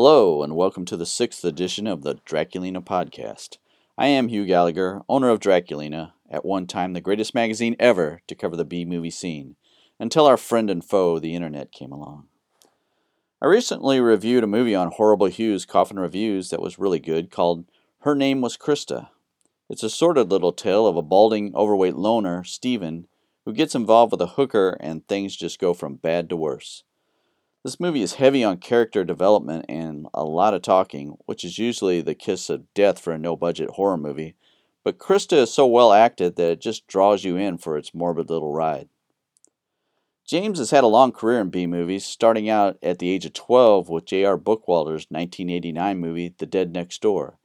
Hello, and welcome to the sixth edition of the Draculina podcast. I am Hugh Gallagher, owner of Draculina, at one time the greatest magazine ever to cover the B movie scene, until our friend and foe, the internet, came along. I recently reviewed a movie on Horrible Hugh's Coffin Reviews that was really good called Her Name Was Krista. It's a sordid little tale of a balding, overweight loner, Stephen, who gets involved with a hooker and things just go from bad to worse. This movie is heavy on character development and a lot of talking, which is usually the kiss of death for a no budget horror movie, but Krista is so well acted that it just draws you in for its morbid little ride. James has had a long career in B movies, starting out at the age of 12 with J.R. Bookwalter's 1989 movie The Dead Next Door.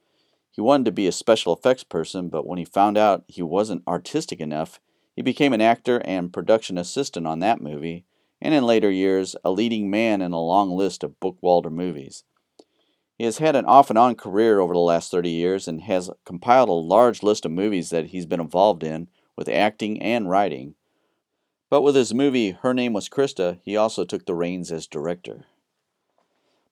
He wanted to be a special effects person, but when he found out he wasn't artistic enough, he became an actor and production assistant on that movie and in later years, a leading man in a long list of Bookwalter movies. He has had an off and on career over the last 30 years and has compiled a large list of movies that he's been involved in with acting and writing. But with his movie Her Name Was Krista, he also took the reins as director.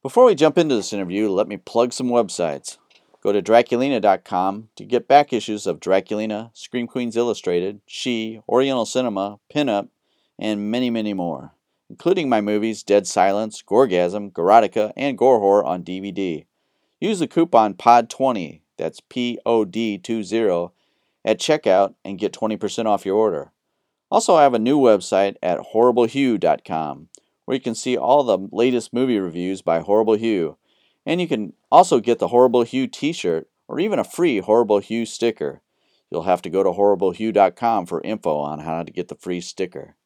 Before we jump into this interview, let me plug some websites. Go to Draculina.com to get back issues of Draculina, Scream Queens Illustrated, She, Oriental Cinema, Pinup, and many, many more including my movies Dead Silence, Gorgasm, Gorotica, and Gore Whore on DVD. Use the coupon POD20, that's P O D 20, at checkout and get 20% off your order. Also, I have a new website at horriblehugh.com where you can see all the latest movie reviews by Horrible Hugh, and you can also get the Horrible Hugh t shirt or even a free Horrible Hugh sticker. You'll have to go to horriblehugh.com for info on how to get the free sticker.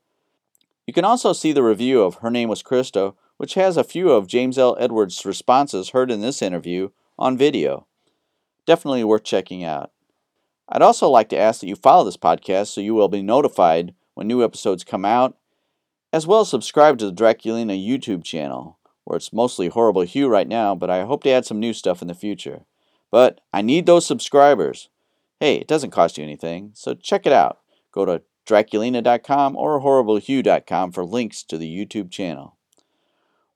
You can also see the review of Her Name Was Krista, which has a few of James L. Edwards' responses heard in this interview on video. Definitely worth checking out. I'd also like to ask that you follow this podcast so you will be notified when new episodes come out, as well as subscribe to the Draculina YouTube channel, where it's mostly Horrible Hugh right now, but I hope to add some new stuff in the future. But I need those subscribers. Hey, it doesn't cost you anything, so check it out. Go to Draculina.com or HorribleHugh.com for links to the YouTube channel.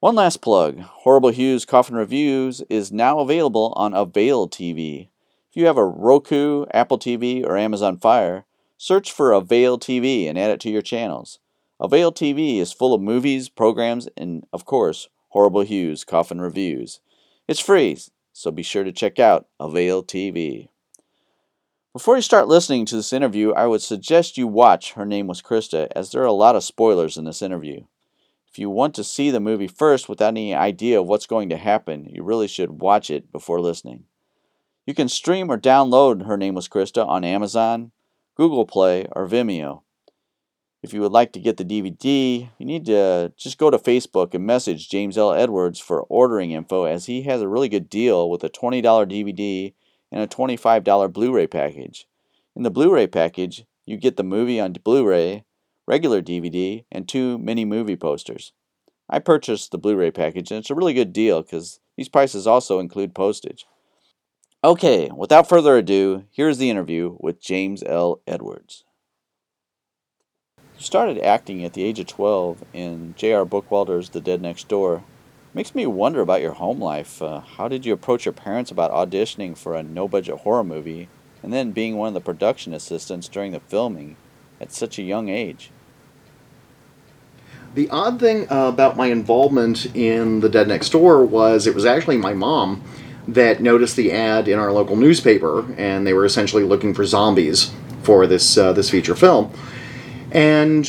One last plug Horrible Hugh's Coffin Reviews is now available on Avail TV. If you have a Roku, Apple TV, or Amazon Fire, search for Avail TV and add it to your channels. Avail TV is full of movies, programs, and, of course, Horrible Hugh's Coffin Reviews. It's free, so be sure to check out Avail TV. Before you start listening to this interview, I would suggest you watch Her Name Was Krista, as there are a lot of spoilers in this interview. If you want to see the movie first without any idea of what's going to happen, you really should watch it before listening. You can stream or download Her Name Was Krista on Amazon, Google Play, or Vimeo. If you would like to get the DVD, you need to just go to Facebook and message James L. Edwards for ordering info, as he has a really good deal with a $20 DVD and a $25 Blu ray package. In the Blu ray package, you get the movie on Blu ray, regular DVD, and two mini movie posters. I purchased the Blu ray package, and it's a really good deal because these prices also include postage. Okay, without further ado, here's the interview with James L. Edwards. You started acting at the age of 12 in J.R. Bookwalter's The Dead Next Door Makes me wonder about your home life. Uh, how did you approach your parents about auditioning for a no budget horror movie and then being one of the production assistants during the filming at such a young age? The odd thing uh, about my involvement in The Dead Next Door was it was actually my mom that noticed the ad in our local newspaper, and they were essentially looking for zombies for this uh, this feature film. And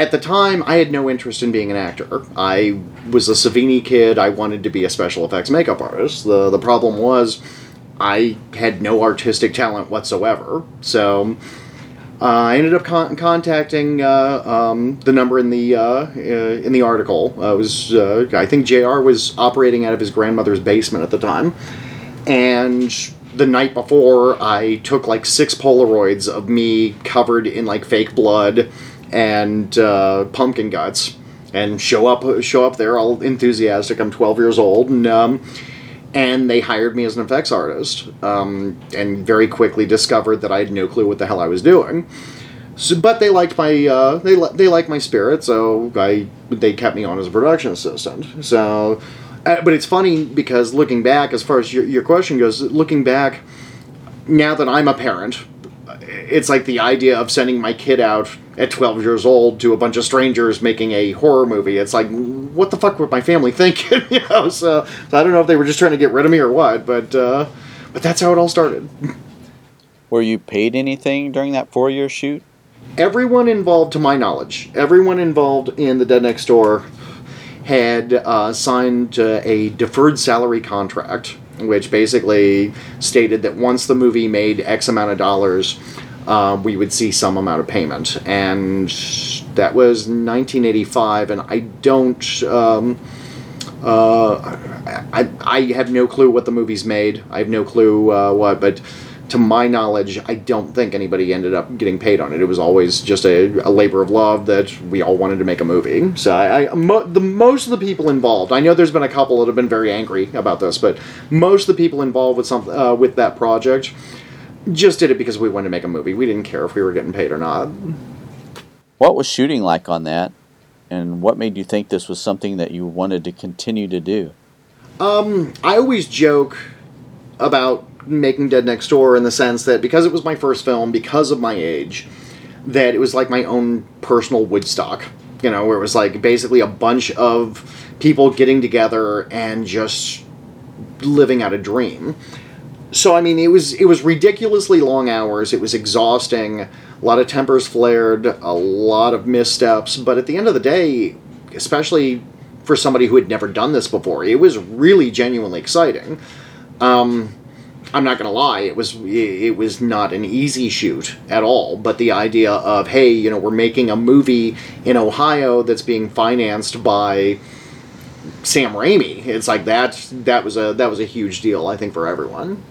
at the time, I had no interest in being an actor. I was a Savini kid. I wanted to be a special effects makeup artist. The, the problem was, I had no artistic talent whatsoever. So uh, I ended up con- contacting uh, um, the number in the uh, uh in the article. Uh, was uh, I think Jr. was operating out of his grandmother's basement at the time, and the night before I took like six Polaroids of me covered in like fake blood and uh, pumpkin guts and show up show up there all enthusiastic. I'm 12 years old and. Um, and they hired me as an effects artist, um, and very quickly discovered that I had no clue what the hell I was doing. So, but they liked my uh, they they liked my spirit, so I they kept me on as a production assistant. So Uh, but it's funny because looking back, as far as your, your question goes, looking back, now that I'm a parent, it's like the idea of sending my kid out at 12 years old to a bunch of strangers making a horror movie. It's like, what the fuck would my family think? you know, so, so, I don't know if they were just trying to get rid of me or what, but uh, but that's how it all started. Were you paid anything during that four year shoot? Everyone involved, to my knowledge, everyone involved in the Dead Next Door had uh, signed uh, a deferred salary contract, which basically stated that once the movie made X amount of dollars, uh, we would see some amount of payment. And that was 1985, and I don't. Um, uh, I, I have no clue what the movie's made. I have no clue uh, what, but to my knowledge, I don't think anybody ended up getting paid on it. It was always just a, a labor of love that we all wanted to make a movie. So I, I mo- the most of the people involved. I know there's been a couple that have been very angry about this, but most of the people involved with some uh, with that project just did it because we wanted to make a movie. We didn't care if we were getting paid or not. What was shooting like on that? And what made you think this was something that you wanted to continue to do? Um, I always joke about making Dead Next Door in the sense that because it was my first film, because of my age, that it was like my own personal Woodstock. You know, where it was like basically a bunch of people getting together and just living out a dream. So I mean, it was it was ridiculously long hours. It was exhausting. A lot of tempers flared, a lot of missteps. But at the end of the day, especially for somebody who had never done this before, it was really genuinely exciting. Um, I'm not gonna lie, it was it was not an easy shoot at all. But the idea of hey, you know, we're making a movie in Ohio that's being financed by Sam Raimi. It's like that that was a that was a huge deal, I think, for everyone.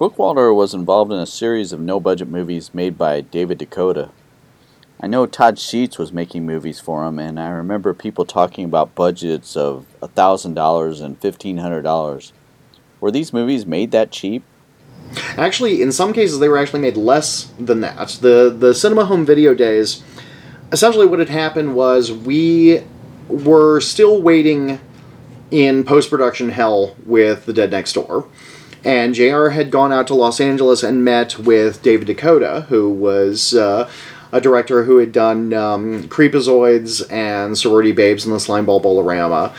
Bookwalter was involved in a series of no budget movies made by David DeCoteau. I know Todd Sheets was making movies for him, and I remember people talking about budgets of $1,000 and $1,500. Were these movies made that cheap? Actually, in some cases, they were actually made less than that. The the cinema home video days, essentially, what had happened was we were still waiting in post production hell with The Dead Next Door. And JR had gone out to Los Angeles and met with David DeCoteau, who was uh, a director who had done um, Creepozoids and Sorority Babes and the Slimeball Bowl-O-Rama.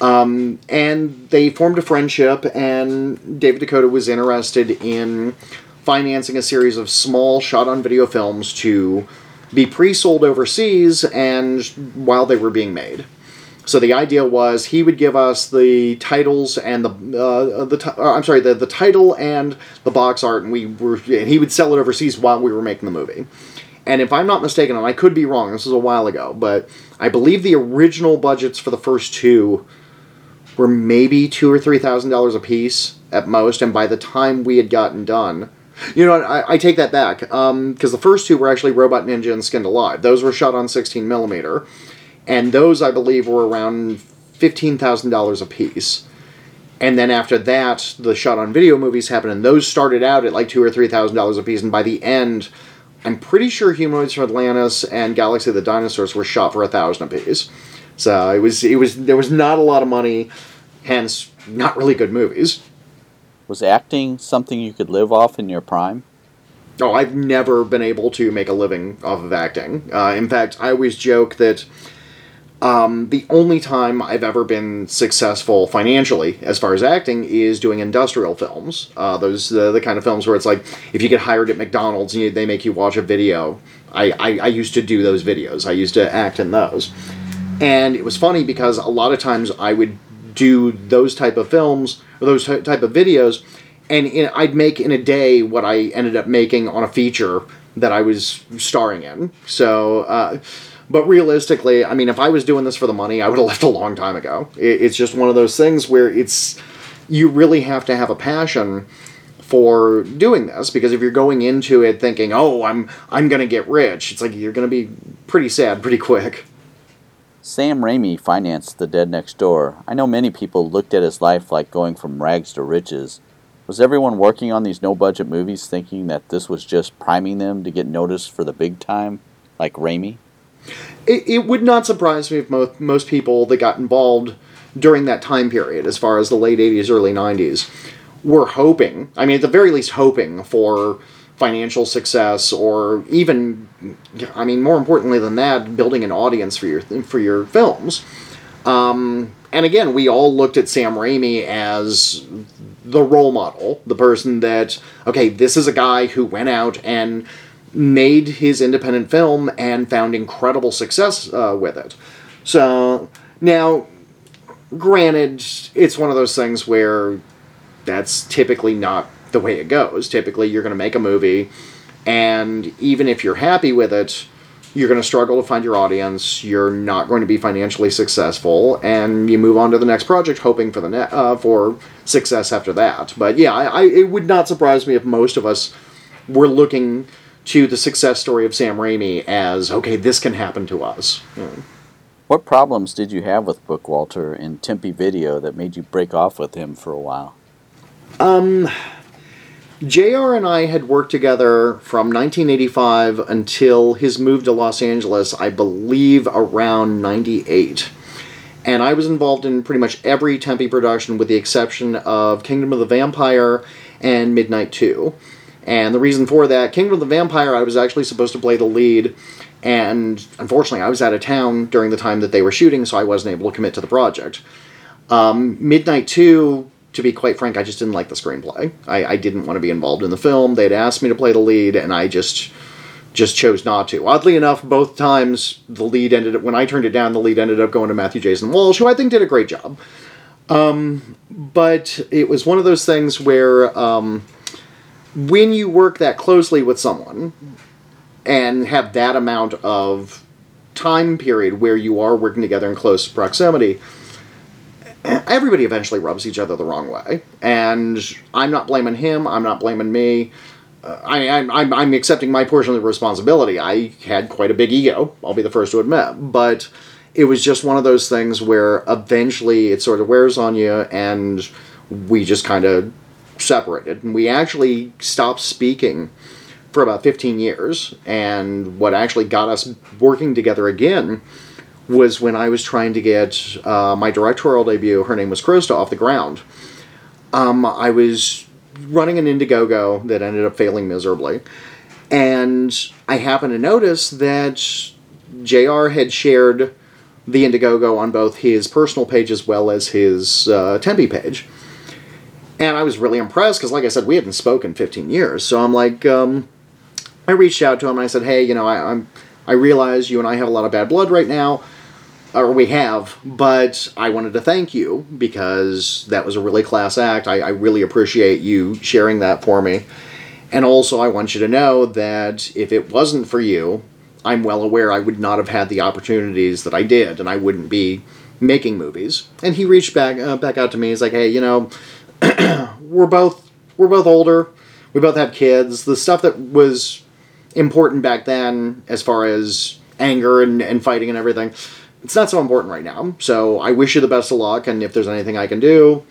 Um, and they formed a friendship, and David DeCoteau was interested in financing a series of small shot on video films to be pre sold overseas and while they were being made. So the idea was he would give us the titles and the uh, the t- uh, I'm sorry the the title and the box art, and we were and he would sell it overseas while we were making the movie. And if I'm not mistaken, and I could be wrong, this was a while ago, but I believe the original budgets for the first two were maybe two or three thousand dollars a piece at most, and by the time we had gotten done, you know, I, I take that back because um, the first two were actually Robot Ninja and Skinned Alive. Those were shot on 16 millimeter, and those I believe were around fifteen thousand dollars a piece. And then after that, the shot on video movies happened, and those started out at like two or three thousand dollars a piece, and by the end. I'm pretty sure Humanoids from Atlantis and Galaxy of the Dinosaurs were shot for a thousand a piece. So it was it was there was not a lot of money, hence not really good movies. Was acting something you could live off in your prime? Oh, I've never been able to make a living off of acting. Uh, in fact, I always joke that um, the only time I've ever been successful financially, as far as acting, is doing industrial films. Uh, those uh, the kind of films where it's like if you get hired at McDonald's and you, they make you watch a video. I, I, I used to do those videos. I used to act in those, and it was funny because a lot of times I would do those type of films or those type of videos, and in, I'd make in a day what I ended up making on a feature that I was starring in. So, uh, but realistically, I mean, if I was doing this for the money, I would have left a long time ago. It, it's just one of those things where it's you really have to have a passion for doing this because if you're going into it thinking, "Oh, I'm I'm going to get rich," it's like you're going to be pretty sad pretty quick. Sam Raimi financed The Dead Next Door. I know many people looked at his life like going from rags to riches. Was everyone working on these no budget movies thinking that this was just priming them to get noticed for the big time, like Raimi? It, it would not surprise me if most, most people that got involved during that time period, as far as the late 80s, early 90s, were hoping, I mean, at the very least, hoping for financial success or even, I mean, more importantly than that, building an audience for your, for your films. Um, and again, we all looked at Sam Raimi as the role model, the person that, okay, this is a guy who went out and made his independent film and found incredible success uh, with it. So, now, granted, it's one of those things where that's typically not the way it goes. Typically, you're going to make a movie, and even if you're happy with it, you're going to struggle to find your audience. You're not going to be financially successful, and you move on to the next project, hoping for the ne- uh, for success after that. But yeah, I, I, it would not surprise me if most of us were looking to the success story of Sam Raimi as okay, this can happen to us. What problems did you have with Bookwalter in Tempe Video that made you break off with him for a while? Um, JR and I had worked together from 1985 until his move to Los Angeles, I believe around 98. And I was involved in pretty much every Tempe production with the exception of Kingdom of the Vampire and Midnight 2. And the reason for that, Kingdom of the Vampire, I was actually supposed to play the lead, and unfortunately, I was out of town during the time that they were shooting, so I wasn't able to commit to the project. Um, Midnight 2, to be quite frank, I just didn't like the screenplay. I, I didn't want to be involved in the film. They'd asked me to play the lead, and I just just chose not to. Oddly enough, both times the lead ended up when I turned it down, the lead ended up going to Matthew Jason Walsh, who I think did a great job. Um, but it was one of those things where um, when you work that closely with someone and have that amount of time period where you are working together in close proximity, everybody eventually rubs each other the wrong way. And I'm not blaming him, I'm not blaming me. Uh, I, I'm, I'm, I'm accepting my portion of the responsibility. I had quite a big ego, I'll be the first to admit. But it was just one of those things where eventually it sort of wears on you, and we just kind of separated. And we actually stopped speaking for about 15 years. And what actually got us working together again was when I was trying to get uh, my directorial debut, her name was Krista, off the ground. Um, I was running an Indiegogo that ended up failing miserably. And I happened to notice that JR had shared the Indiegogo on both his personal page as well as his uh, Tempe page. And I was really impressed because, like I said, we hadn't spoken 15 years. So I'm like, um, I reached out to him and I said, hey, you know, I, I'm, I realize you and I have a lot of bad blood right now, or we have, but I wanted to thank you because that was a really class act. I, I really appreciate you sharing that for me. And also, I want you to know that if it wasn't for you, I'm well aware I would not have had the opportunities that I did, and I wouldn't be making movies. And he reached back uh, back out to me. He's like, "Hey, you know, we're both we're both older. We both have kids. The stuff that was important back then, as far as anger and, and fighting and everything, it's not so important right now. So I wish you the best of luck, and if there's anything I can do,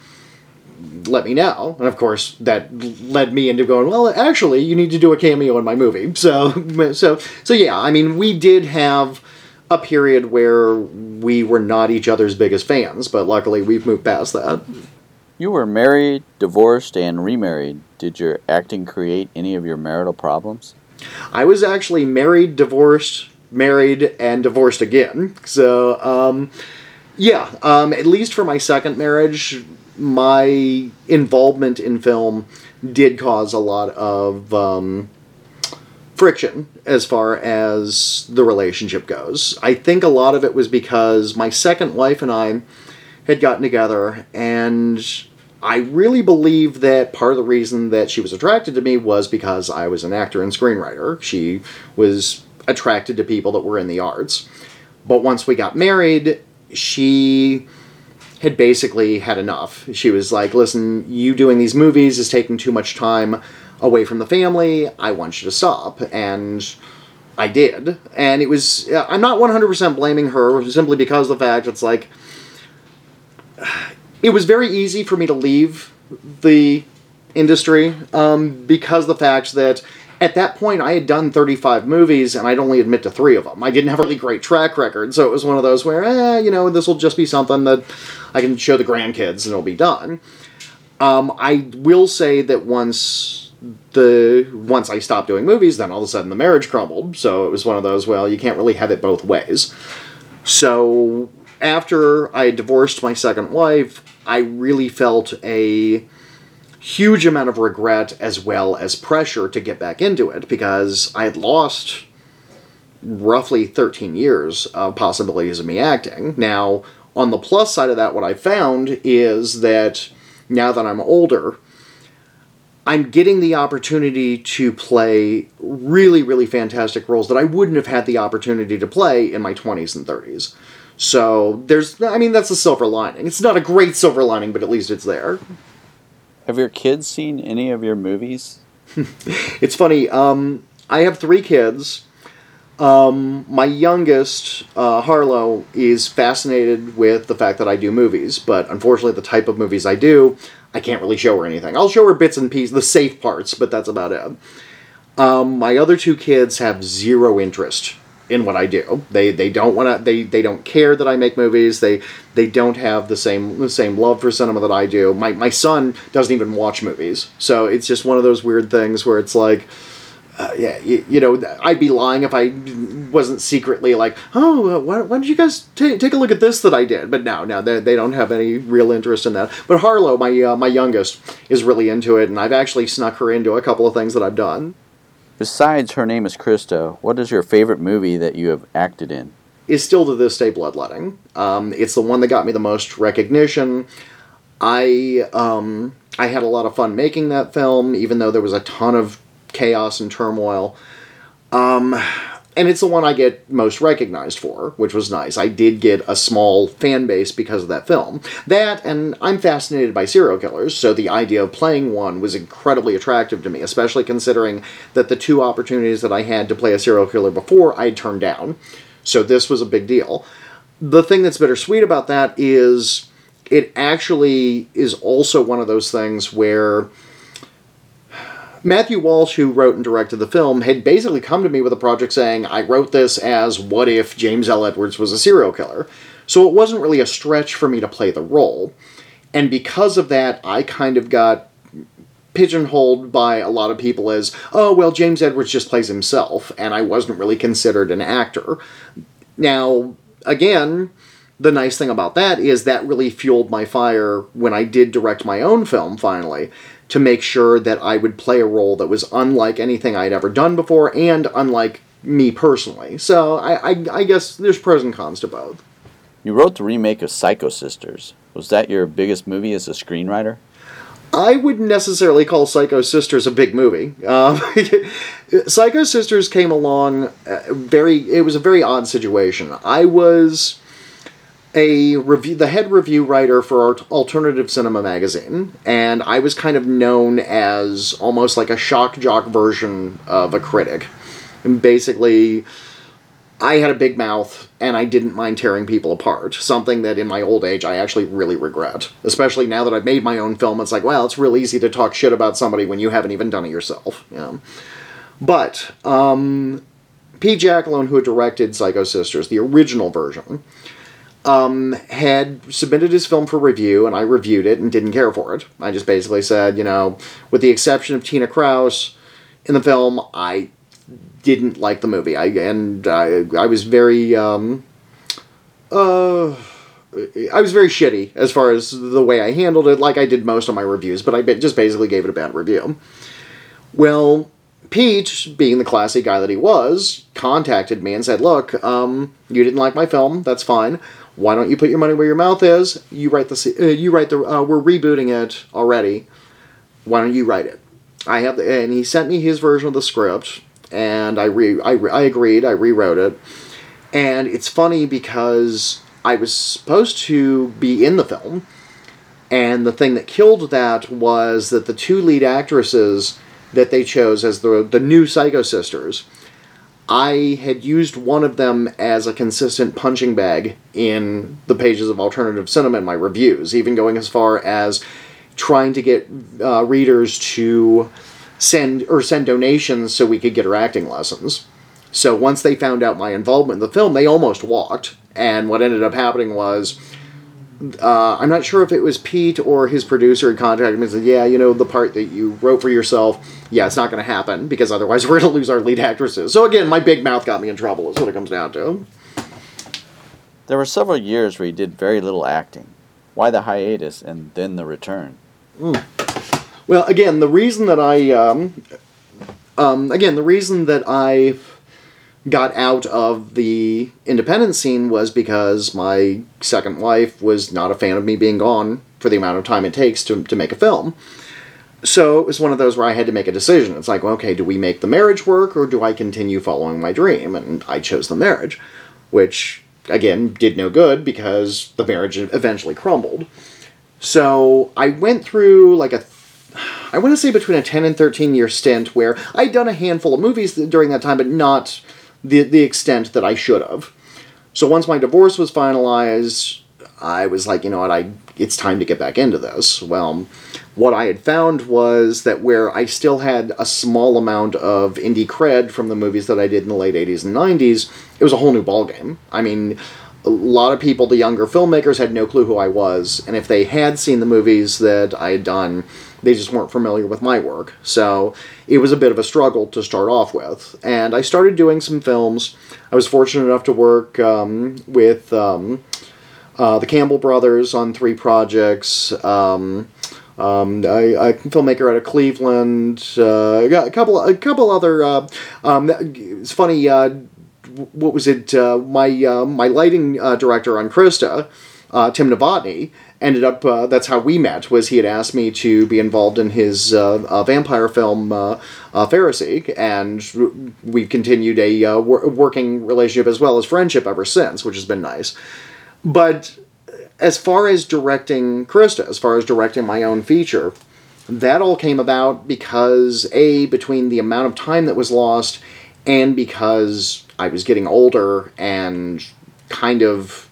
let me know. And of course, that led me into going, well, actually, you need to do a cameo in my movie. So, so, so yeah. I mean, we did have a period where we were not each other's biggest fans, but luckily we've moved past that. You were married, divorced, and remarried. Did your acting create any of your marital problems? I was actually married, divorced, married, and divorced again. So, um, yeah, um, at least for my second marriage, my involvement in film did cause a lot of um, friction as far as the relationship goes. I think a lot of it was because my second wife and I had gotten together, and I really believe that part of the reason that she was attracted to me was because I was an actor and screenwriter. She was attracted to people that were in the arts. But once we got married, she had basically had enough. She was like, listen, you doing these movies is taking too much time away from the family. I want you to stop. And I did. And it was, uh, I'm not 100% blaming her simply because the fact it's like, it was very easy for me to leave the industry um, because the fact that at that point, I had done 35 movies and I'd only admit to three of them. I didn't have a really great track record, so it was one of those where, eh, you know, this will just be something that I can show the grandkids and it'll be done. Um, I will say that once the once I stopped doing movies, then all of a sudden the marriage crumbled. So it was one of those, well, you can't really have it both ways. So after I divorced my second wife, I really felt a huge amount of regret as well as pressure to get back into it because I had lost roughly 13 years of possibilities of me acting. Now, on the plus side of that, what I found is that now that I'm older, I'm getting the opportunity to play really, really fantastic roles that I wouldn't have had the opportunity to play in my 20s and 30s. So there's, I mean, that's a silver lining. It's not a great silver lining, but at least it's there. Have your kids seen any of your movies? it's funny. Um, I have three kids. Um, my youngest, uh, Harlow, is fascinated with the fact that I do movies, but unfortunately, the type of movies I do, I can't really show her anything. I'll show her bits and pieces, the safe parts, but that's about it. Um, my other two kids have zero interest in what I do. They they don't want to. They they don't care that I make movies. They they don't have the same the same love for cinema that I do. My my son doesn't even watch movies. So it's just one of those weird things where it's like. Uh, yeah, you, you, know, I'd be lying if I wasn't secretly like, oh, uh, why, why don't you guys t- take a look at this that I did? But no, no, they, they don't have any real interest in that. But Harlow, my uh, my youngest, is really into it, and I've actually snuck her into a couple of things that I've done. Besides Her Name is Krista, what is your favorite movie that you have acted in? Is still to this day Bloodletting. Um, it's the one that got me the most recognition. I um, I had a lot of fun making that film, even though there was a ton of chaos and turmoil. Um, and it's the one I get most recognized for, which was nice. I did get a small fan base because of that film. That, and I'm fascinated by serial killers, so the idea of playing one was incredibly attractive to me, especially considering that the two opportunities that I had to play a serial killer before I turned down. So this was a big deal. The thing that's bittersweet about that is it actually is also one of those things where Matthew Walsh, who wrote and directed the film, had basically come to me with a project saying, I wrote this as what if James L. Edwards was a serial killer. So it wasn't really a stretch for me to play the role. And because of that, I kind of got pigeonholed by a lot of people as, oh, well, James Edwards just plays himself, and I wasn't really considered an actor. Now, again, the nice thing about that is that really fueled my fire when I did direct my own film finally to make sure that I would play a role that was unlike anything I'd ever done before and unlike me personally. So I, I, I guess there's pros and cons to both. You wrote the remake of Psycho Sisters. Was that your biggest movie as a screenwriter? I wouldn't necessarily call Psycho Sisters a big movie. Um, Psycho Sisters came along uh, very. It was a very odd situation. I was a review, the head review writer for Alternative Cinema magazine, and I was kind of known as almost like a shock jock version of a critic. And basically, I had a big mouth and I didn't mind tearing people apart. Something that in my old age I actually really regret. Especially now that I've made my own film, it's like, well, it's real easy to talk shit about somebody when you haven't even done it yourself. You know? But, um, Pete Jacelone, who directed Psycho Sisters, the original version, um, had submitted his film for review, and I reviewed it and didn't care for it. I just basically said, you know, with the exception of Tina Krause in the film, I didn't like the movie. I and I, I was very um, uh, I was very shitty as far as the way I handled it, like I did most of my reviews. But I just basically gave it a bad review. Well, Pete, being the classy guy that he was, contacted me and said, "Look, um, you didn't like my film. That's fine." Why don't you put your money where your mouth is? You write the uh, you write the uh, we're rebooting it already. Why don't you write it? I have the, and he sent me his version of the script, and I re I, I agreed. I rewrote it, and it's funny because I was supposed to be in the film, and the thing that killed that was that the two lead actresses that they chose as the the new Psycho Sisters I had used one of them as a consistent punching bag in the pages of alternative cinema in my reviews, even going as far as trying to get uh, readers to send or send donations so we could get her acting lessons. So once they found out my involvement in the film, they almost walked. And what ended up happening was, uh, I'm not sure if it was Pete or his producer had contacted me and said, "Yeah, you know the part that you wrote for yourself, yeah, it's not going to happen because otherwise we're going to lose our lead actresses." So again, my big mouth got me in trouble. Is what it comes down to. There were several years where he did very little acting. Why the hiatus and then the return? Well, again, the reason that I, um, um, again, the reason that I got out of the independent scene was because my second wife was not a fan of me being gone for the amount of time it takes to, to make a film. So it was one of those where I had to make a decision. It's like, okay, do we make the marriage work or do I continue following my dream? And I chose the marriage, which, again, did no good because the marriage eventually crumbled. So I went through like a I want to say between a 10 and 13 year stint where I'd done a handful of movies during that time, but not the, the extent that I should have. So once my divorce was finalized, I was like, you know what, I it's time to get back into this. Well, what I had found was that where I still had a small amount of indie cred from the movies that I did in the late 80s and 90s, it was a whole new ballgame. I mean, a lot of people, the younger filmmakers, had no clue who I was, and if they had seen the movies that I had done, they just weren't familiar with my work. So it was a bit of a struggle to start off with. And I started doing some films. I was fortunate enough to work um, with um, uh, the Campbell brothers on three projects. Um, um, a, a, filmmaker out of Cleveland, uh, a couple, a couple other. Uh, um, it's funny. Uh, what was it? Uh, my uh, my lighting uh, director on Krista, Tim Novotny, ended up uh, that's how we met was he had asked me to be involved in his uh, uh, vampire film uh, uh, Pharisee and we've continued a uh, wor- working relationship as well as friendship ever since which has been nice. But as far as directing Krista as far as directing my own feature that all came about because a between the amount of time that was lost and because I was getting older and kind of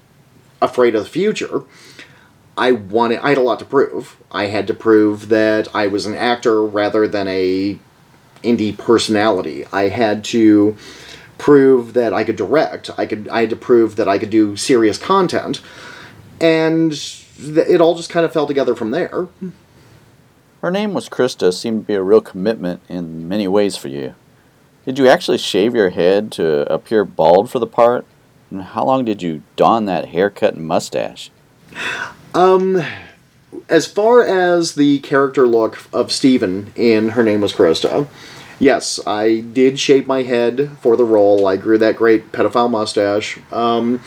afraid of the future I wanted I had a lot to prove. I had to prove that I was an actor rather than a indie personality. I had to prove that I could direct. I could I had to prove that I could do serious content. And th- it all just kind of fell together from there. Her name was Krista seemed to be a real commitment in many ways for you. Did you actually shave your head to appear bald for the part? How long did you don that haircut and mustache? Um, as far as the character look of Stephen in Her Name Was Krista, yes, I did shape my head for the role. I grew that great pedophile mustache. Um,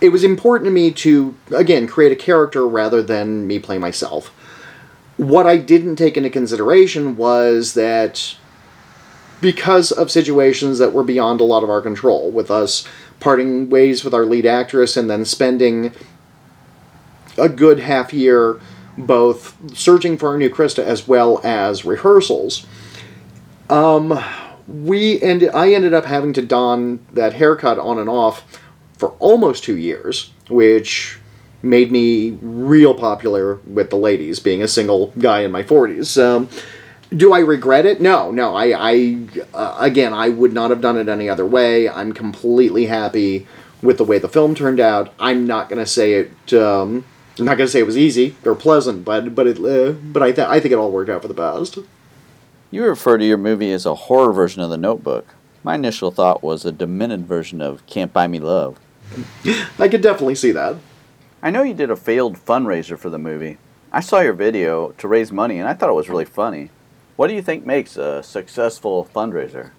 it was important to me to, again, create a character rather than me play myself. What I didn't take into consideration was that because of situations that were beyond a lot of our control, with us parting ways with our lead actress and then spending a good half year both searching for a new Krista as well as rehearsals. Um, we ended, I ended up having to don that haircut on and off for almost two years, which made me real popular with the ladies, being a single guy in my 40s. Um, do I regret it? No, no. I, I uh, again, I would not have done it any other way. I'm completely happy with the way the film turned out. I'm not going to say it. Um, I'm not to say it was easy or pleasant, but but it uh, but I th- I think it all worked out for the best. You refer to your movie as a horror version of The Notebook. My initial thought was a demented version of Can't Buy Me Love. I could definitely see that. I know you did a failed fundraiser for the movie. I saw your video to raise money and I thought it was really funny. What do you think makes a successful fundraiser?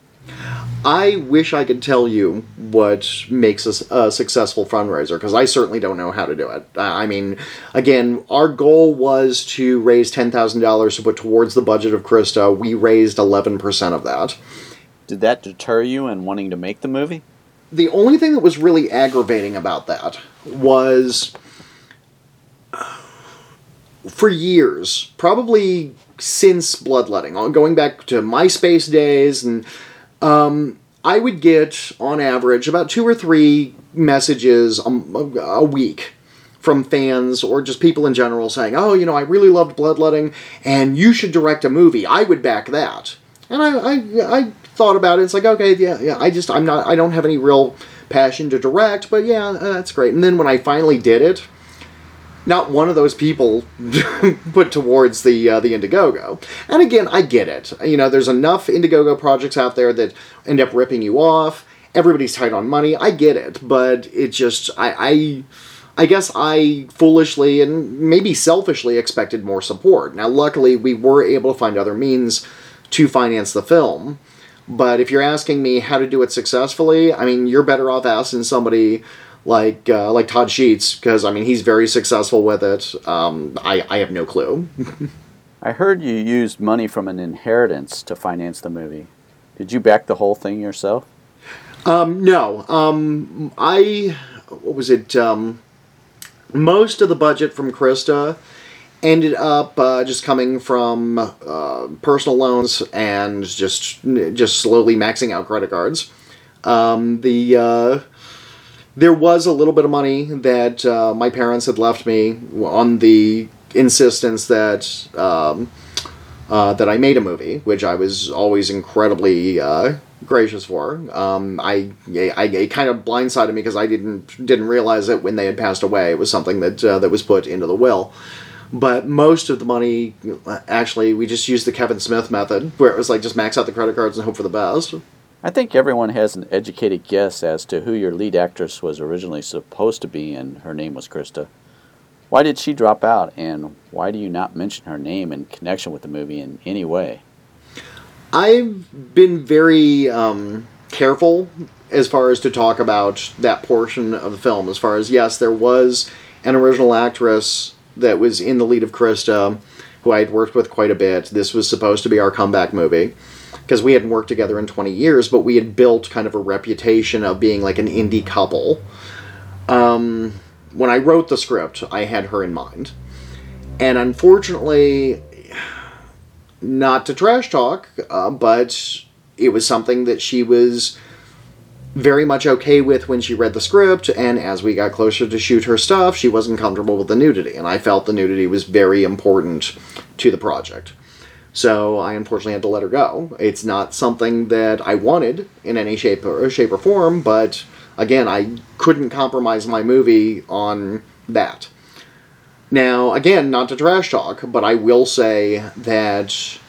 I wish I could tell you what makes a, a successful fundraiser because I certainly don't know how to do it. I mean, again, our goal was to raise $10,000 to put towards the budget of Krista. We raised 11% of that. Did that deter you in wanting to make the movie? The only thing that was really aggravating about that was uh, for years, probably since Bloodletting, going back to MySpace days and um, I would get, on average, about two or three messages a, a, week from fans or just people in general saying, "Oh, you know, I really loved Bloodletting, and you should direct a movie. I would back that." and I, I I thought about it. It's like okay, yeah, yeah. I just I'm not I don't have any real passion to direct, but yeah, uh, that's great. And then when I finally did it, not one of those people put towards the uh, the Indiegogo. And again, I get it. You know, there's enough Indiegogo projects out there that end up ripping you off. Everybody's tight on money. I get it, but it just I. I I guess I foolishly and maybe selfishly expected more support. Now, luckily, we were able to find other means to finance the film. But if you're asking me how to do it successfully, I mean, you're better off asking somebody like uh, like Todd Sheets because I mean he's very successful with it. Um, I I have no clue. I heard you used money from an inheritance to finance the movie. Did you back the whole thing yourself? Um, no. Um, I what was it? Um, most of the budget from Krista ended up uh, just coming from uh, personal loans and just just slowly maxing out credit cards. Um, the uh, there was a little bit of money that uh, my parents had left me on the insistence that um, uh, that I made a movie, which I was always incredibly uh, gracious for. Um, I, I, it kind of blindsided me because I didn't didn't realize it when they had passed away. It was something that uh, that was put into the will. But most of the money, actually, we just used the Kevin Smith method, where it was like just max out the credit cards and hope for the best. I think everyone has an educated guess as to who your lead actress was originally supposed to be, and her name was Krista. Why did she drop out, and why do you not mention her name in connection with the movie in any way? I've been very um, careful as far as to talk about that portion of the film. As far as, yes, there was an original actress that was in the lead of Krista, who I had worked with quite a bit. This was supposed to be our comeback movie because we hadn't worked together in 20 years, but we had built kind of a reputation of being like an indie couple. Um, when I wrote the script, I had her in mind. And unfortunately, not to trash talk, uh, but it was something that she was very much okay with when she read the script, and as we got closer to shoot her stuff, she wasn't comfortable with the nudity, and I felt the nudity was very important to the project. So I unfortunately had to let her go. It's not something that I wanted in any shape or shape or form, but again, I couldn't compromise my movie on that. Now, again, not to trash talk, but I will say that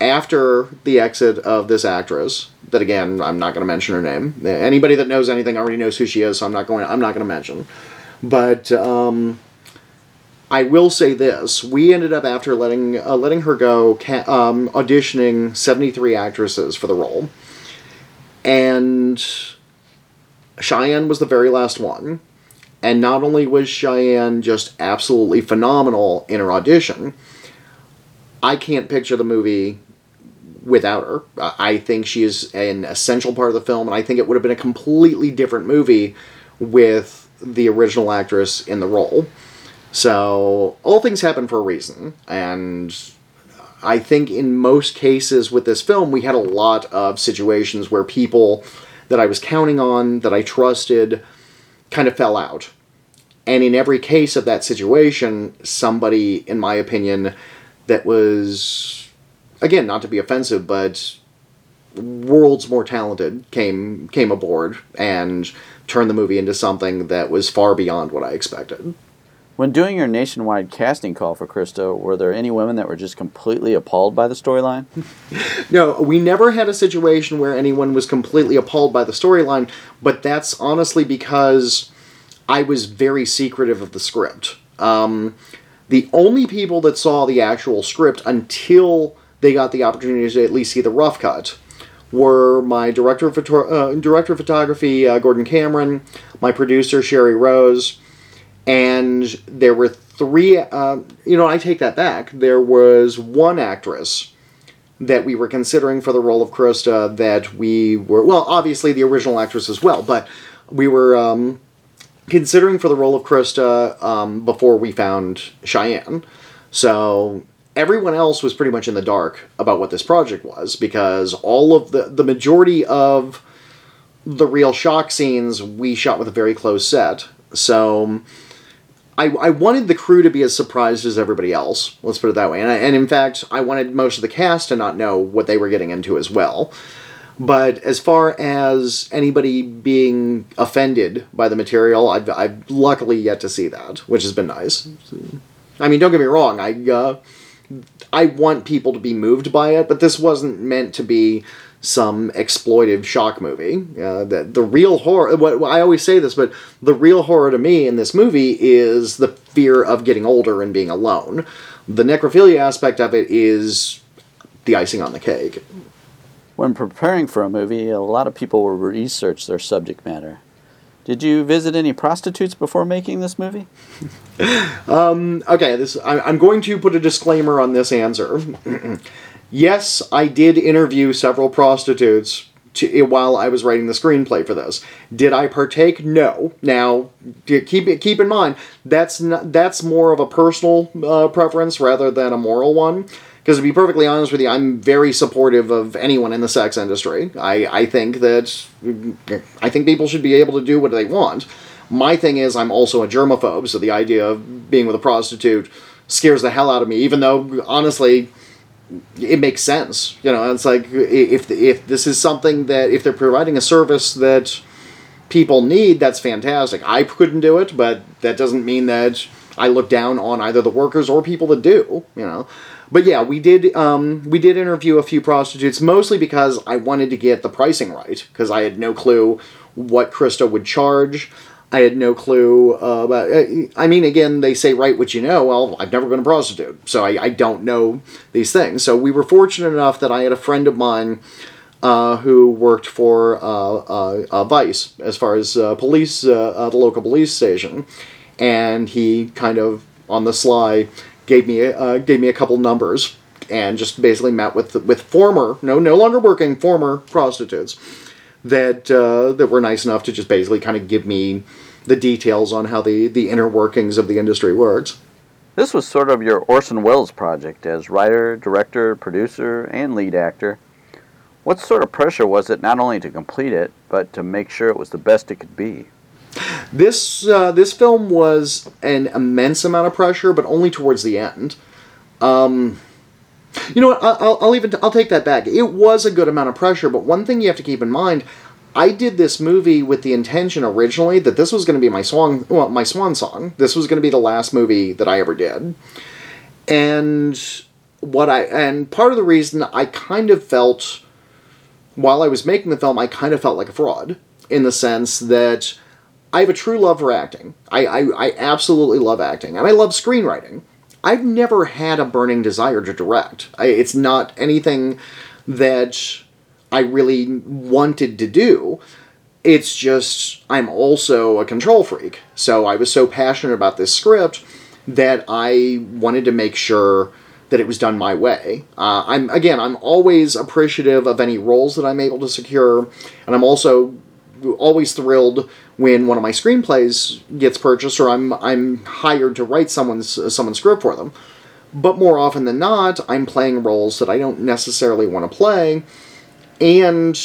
after the exit of this actress, that again, I'm not going to mention her name. Anybody that knows anything already knows who she is, so I'm not going. I'm not going to mention. But um, I will say this: we ended up after letting uh, letting her go, ca- um, auditioning 73 actresses for the role, and Cheyenne was the very last one. And not only was Cheyenne just absolutely phenomenal in her audition, I can't picture the movie without her. I think she is an essential part of the film, and I think it would have been a completely different movie with the original actress in the role. So, all things happen for a reason, and I think in most cases with this film, we had a lot of situations where people that I was counting on, that I trusted, kind of fell out. And in every case of that situation, somebody, in my opinion, that was, again, not to be offensive, but worlds more talented came came aboard and turned the movie into something that was far beyond what I expected. When doing your nationwide casting call for Krista, were there any women that were just completely appalled by the storyline? no, we never had a situation where anyone was completely appalled by the storyline, but that's honestly because I was very secretive of the script. Um, the only people that saw the actual script until they got the opportunity to at least see the rough cut were my director of, photo- uh, director of photography, uh, Gordon Cameron, my producer, Sherry Rose, and there were three. Uh, you know, I take that back. There was one actress that we were considering for the role of Krista that we were well, obviously the original actress as well, but we were um, considering for the role of Krista um, before we found Cheyenne. So everyone else was pretty much in the dark about what this project was because all of the the majority of the real shock scenes we shot with a very close set. So I, I wanted the crew to be as surprised as everybody else. Let's put it that way. And, I, and in fact, I wanted most of the cast to not know what they were getting into as well. But as far as anybody being offended by the material, I've, I've luckily yet to see that, which has been nice. I mean, don't get me wrong. I uh, I want people to be moved by it, but this wasn't meant to be some exploitive shock movie. Uh, the, the real horror, what, I always say this, but the real horror to me in this movie is the fear of getting older and being alone. The necrophilia aspect of it is the icing on the cake. When preparing for a movie, a lot of people will research their subject matter. Did you visit any prostitutes before making this movie? um, okay, this I, I'm going to put a disclaimer on this answer. yes, I did interview several prostitutes to, while I was writing the screenplay for this. Did I partake? No. Now, keep keep in mind that's not, that's more of a personal uh, preference rather than a moral one. Because to be perfectly honest with you, I'm very supportive of anyone in the sex industry. I, I think that I think people should be able to do what they want. My thing is, I'm also a germaphobe, so the idea of being with a prostitute scares the hell out of me. Even though, honestly, it makes sense. You know, it's like if if this is something that if they're providing a service that people need, that's fantastic. I couldn't do it, but that doesn't mean that I look down on either the workers or people that do. You know, but yeah, we did um, we did interview a few prostitutes, mostly because I wanted to get the pricing right, because I had no clue what Krista would charge. I had no clue uh, about. I mean, again, they say write what you know. Well, I've never been a prostitute, so I, I don't know these things. So we were fortunate enough that I had a friend of mine uh, who worked for uh, uh, uh Vice as far as uh, police, the local police station, and he kind of on the sly gave me uh, gave me a couple numbers and just basically met with with former no no longer working former prostitutes that uh, that were nice enough to just basically kind of give me the details on how the the inner workings of the industry works. This was sort of your Orson Welles project as writer, director, producer, and lead actor. What sort of pressure was it not only to complete it, but to make sure it was the best it could be? This uh, this film was an immense amount of pressure, but only towards the end. Um, you know what? I'll, I'll even I'll take that back. It was a good amount of pressure, but one thing you have to keep in mind. I did this movie with the intention originally that this was going to be my swan, well, my swan song. This was going to be the last movie that I ever did, and what I and part of the reason I kind of felt while I was making the film, I kind of felt like a fraud in the sense that I have a true love for acting. I, I, I absolutely love acting, and I love screenwriting. I've never had a burning desire to direct. I, it's not anything that I really wanted to do. It's just I'm also a control freak. So I was so passionate about this script that I wanted to make sure that it was done my way. Uh, I'm again, I'm always appreciative of any roles that I'm able to secure, and I'm also always thrilled when one of my screenplays gets purchased or I'm I'm hired to write someone's someone's script for them. But more often than not, I'm playing roles that I don't necessarily want to play, and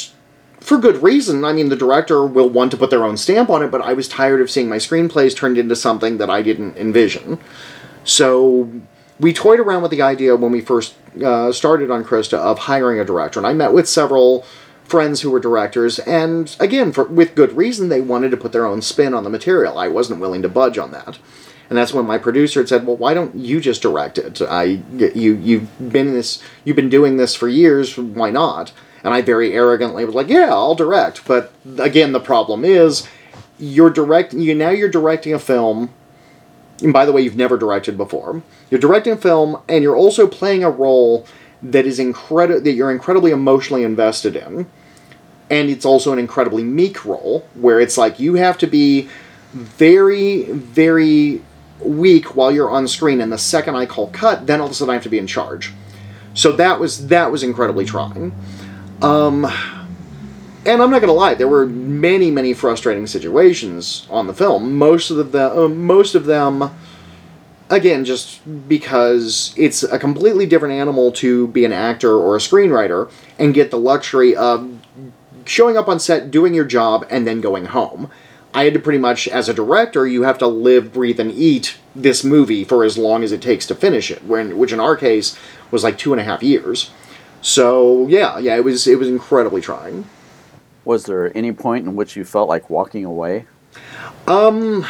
for good reason. I mean, the director will want to put their own stamp on it, but I was tired of seeing my screenplays turned into something that I didn't envision. So we toyed around with the idea when we first uh, started on Krista of hiring a director, and I met with several friends who were directors, and again, for, with good reason, they wanted to put their own spin on the material. I wasn't willing to budge on that. And that's when my producer had said, "Well, why don't you just direct it? I, you, you've been this, you've been doing this for years. Why not?" And I very arrogantly was like, "Yeah, I'll direct." But again, the problem is, you're directing. You now you're directing a film. And by the way, you've never directed before. You're directing a film, and you're also playing a role that is incredible that you're incredibly emotionally invested in and it's also an incredibly meek role where it's like you have to be very very weak while you're on screen and the second i call cut then all of a sudden i have to be in charge. So that was that was incredibly trying. Um and i'm not going to lie there were many many frustrating situations on the film. Most of the uh, most of them again, just because it's a completely different animal to be an actor or a screenwriter and get the luxury of showing up on set, doing your job, and then going home. I had to pretty much, as a director, you have to live, breathe, and eat this movie for as long as it takes to finish it. When, which in our case was like two and a half years. So yeah, yeah, it was it was incredibly trying. Was there any point in which you felt like walking away? Um,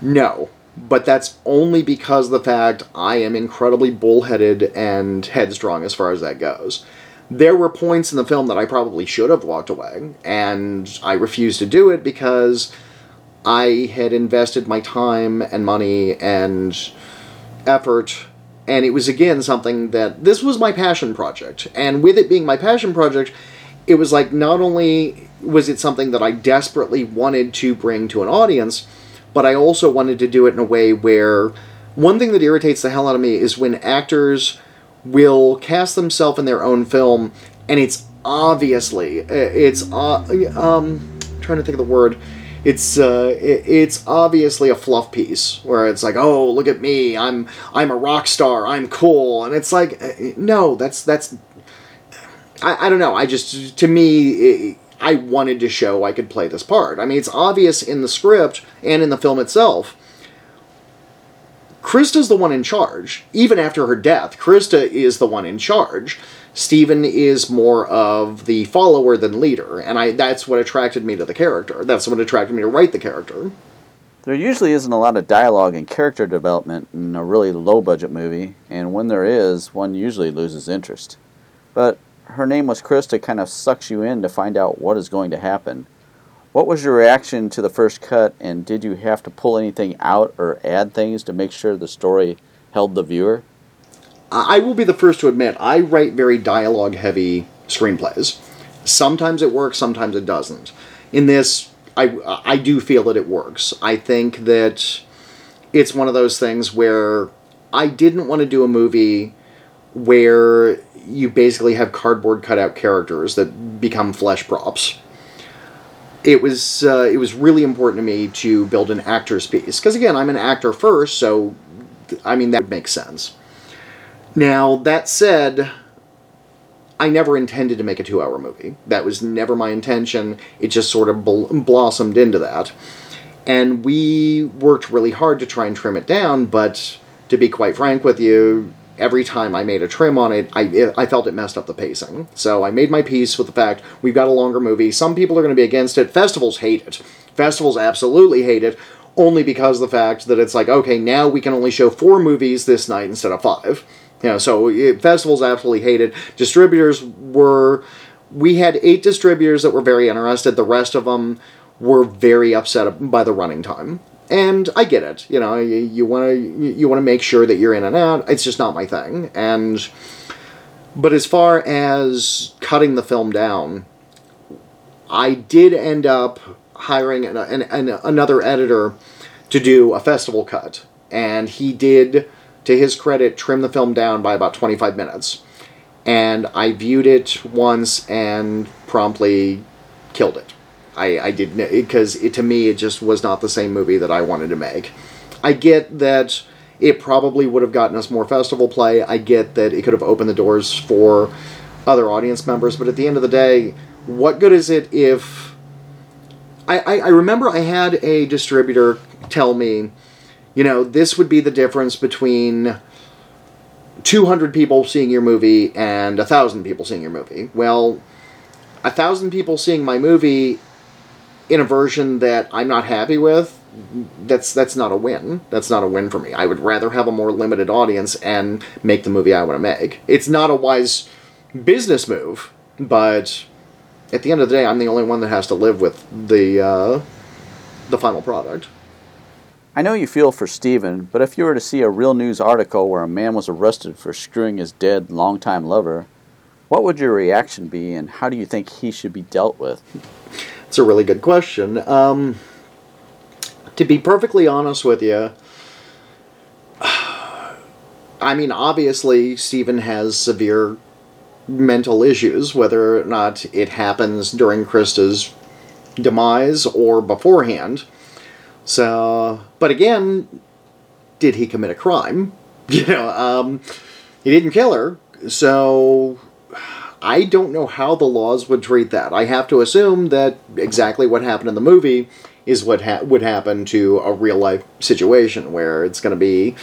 no, but that's only because the fact I am incredibly bullheaded and headstrong as far as that goes. There were points in the film that I probably should have walked away, and I refused to do it because I had invested my time and money and effort and it was again something that this was my passion project and with it being my passion project it was like not only was it something that i desperately wanted to bring to an audience but i also wanted to do it in a way where one thing that irritates the hell out of me is when actors will cast themselves in their own film and it's obviously it's uh, um I'm trying to think of the word it's uh, it's obviously a fluff piece where it's like, oh, look at me, I'm I'm a rock star, I'm cool, and it's like, uh, no, that's that's, I, I don't know, I just to me. It, I wanted to show I could play this part. I mean, it's obvious in the script and in the film itself. Krista's the one in charge. Even after her death, Krista is the one in charge. Steven is more of the follower than leader, and I that's what attracted me to the character. That's what attracted me to write the character. There usually isn't a lot of dialogue and character development in a really low budget movie, and when there is, one usually loses interest. But her name was Krista kind of sucks you in to find out what is going to happen. What was your reaction to the first cut, and did you have to pull anything out or add things to make sure the story held the viewer? I will be the first to admit I write very dialogue heavy screenplays. Sometimes it works, sometimes it doesn't. In this, I I do feel that it works. I think that it's one of those things where I didn't want to do a movie where you basically have cardboard cutout characters that become flesh props. It was uh, it was really important to me to build an actor's piece because again I'm an actor first, so I mean that would make sense. Now, that said, I never intended to make a two hour movie. That was never my intention. It just sort of bl- blossomed into that. And we worked really hard to try and trim it down, but to be quite frank with you, every time I made a trim on it, I, I felt it messed up the pacing. So I made my peace with the fact we've got a longer movie. Some people are going to be against it. Festivals hate it. Festivals absolutely hate it, only because the fact that it's like, okay, now we can only show four movies this night instead of five. You know, so it, festivals absolutely hate it. Distributors were. We had eight distributors that were very interested. The rest of them were very upset by the running time. And I get it. You know, you want to you want to make sure that you're in and out. It's just not my thing. And but as far as cutting the film down, I did end up hiring an, an, an, another editor to do a festival cut, and he did to his credit, trim the film down by about 25 minutes. And I viewed it once and promptly killed it. I, I did because to me it just was not the same movie that I wanted to make. I get that it probably would have gotten us more festival play. I get that it could have opened the doors for other audience members, but at the end of the day, what good is it if I, I, I remember I had a distributor tell me you know, this would be the difference between 200 people seeing your movie and 1,000 people seeing your movie. Well, 1,000 people seeing my movie in a version that I'm not happy with, that's that's not a win. That's not a win for me. I would rather have a more limited audience and make the movie I want to make. It's not a wise business move, but at the end of the day, I'm the only one that has to live with the uh, the final product. I know you feel for Steven, but if you were to see a real news article where a man was arrested for screwing his dead longtime lover, what would your reaction be and how do you think he should be dealt with? It's a really good question. Um, to be perfectly honest with you, I mean, obviously, Stephen has severe mental issues, whether or not it happens during Krista's demise or beforehand. So, but again, did he commit a crime? You know, um, he didn't kill her, so I don't know how the laws would treat that. I have to assume that exactly what happened in the movie, is what ha- would happen to a real life situation where it's going to be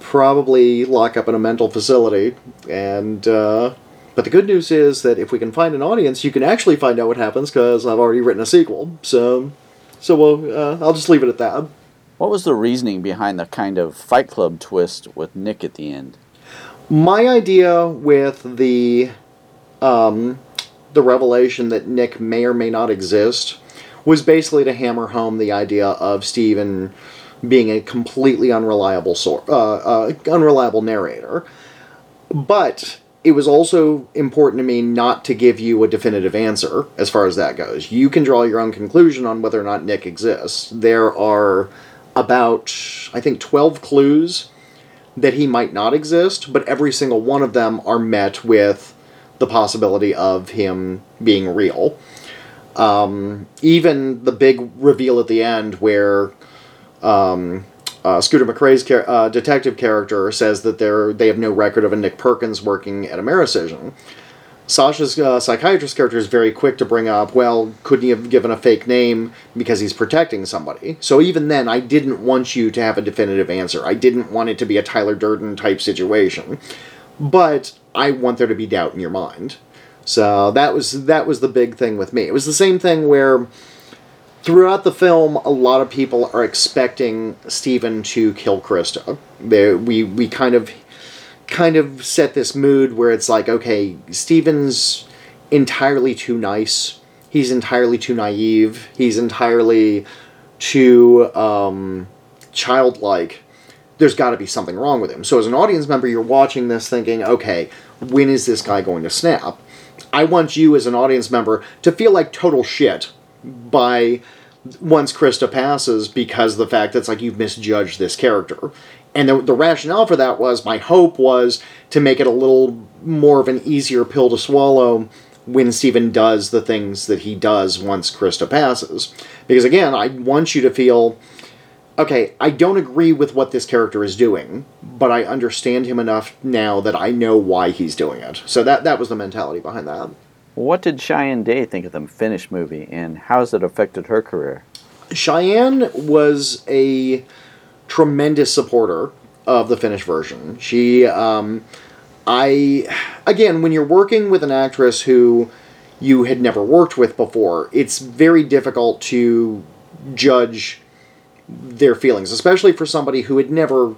probably lock up in a mental facility and uh, but the good news is that if we can find an audience you can actually find out what happens because i've already written a sequel so so we'll, uh, i'll just leave it at that What was the reasoning behind the kind of Fight Club twist with Nick at the end? my idea with the um, the revelation that Nick may or may not exist was basically to hammer home the idea of Steven being a completely unreliable sor- uh, uh, unreliable narrator. But it was also important to me not to give you a definitive answer as far as that goes. You can draw your own conclusion on whether or not Nick exists. There are about, I think, 12 clues that he might not exist, but every single one of them are met with the possibility of him being real. Um, even the big reveal at the end where um, uh, Scooter McCrae's char- uh, detective character says that they're, they have no record of a Nick Perkins working at Americision. Sasha's uh, psychiatrist character is very quick to bring up, well, couldn't he have given a fake name because he's protecting somebody? So even then, I didn't want you to have a definitive answer. I didn't want it to be a Tyler Durden type situation. But I want there to be doubt in your mind. So that was that was the big thing with me. It was the same thing where throughout the film, a lot of people are expecting Stephen to kill Krista. We we kind of kind of set this mood where it's like, okay, Stephen's entirely too nice. He's entirely too naive. He's entirely too um, childlike. There's got to be something wrong with him. So, as an audience member, you're watching this thinking, okay, when is this guy going to snap? I want you, as an audience member, to feel like total shit by once Krista passes because the fact that it's like you've misjudged this character. And the, the rationale for that was my hope was to make it a little more of an easier pill to swallow when Stephen does the things that he does once Krista passes. Because again, I want you to feel okay, I don't agree with what this character is doing, but I understand him enough now that I know why he's doing it. So that that was the mentality behind that. What did Cheyenne Day think of the finished movie, and how has it affected her career? Cheyenne was a tremendous supporter of the finished version. She, um, I, again, when you're working with an actress who you had never worked with before, it's very difficult to judge their feelings, especially for somebody who had never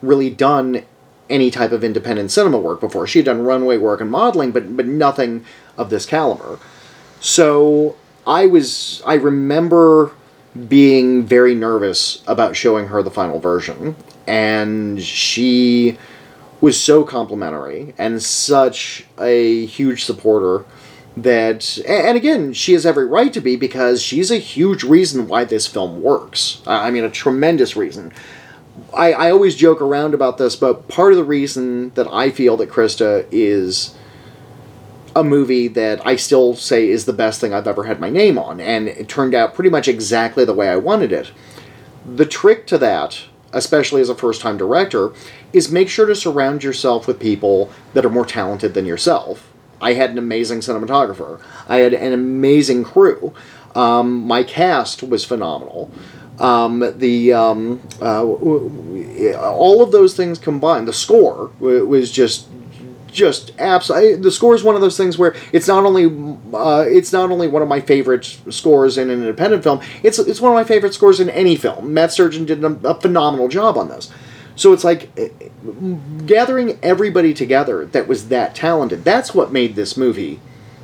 really done any type of independent cinema work before. She had done runway work and modeling, but but nothing of this caliber. So I was I remember being very nervous about showing her the final version, and she was so complimentary and such a huge supporter that and again she has every right to be because she's a huge reason why this film works. I mean a tremendous reason. I, I always joke around about this but part of the reason that i feel that krista is a movie that i still say is the best thing i've ever had my name on and it turned out pretty much exactly the way i wanted it. The trick to that especially as a first time director is make sure to surround yourself with people that are more talented than yourself I had an amazing cinematographer. I had an amazing crew. Um, my cast was phenomenal. Um, the um, uh, all of those things combined, the score was just just absolutely. The score is one of those things where it's not only uh, it's not only one of my favorite scores in an independent film. It's it's one of my favorite scores in any film. Matt Sturgeon did a, a phenomenal job on this. So it's like eh, eh, gathering everybody together that was that talented. That's what made this movie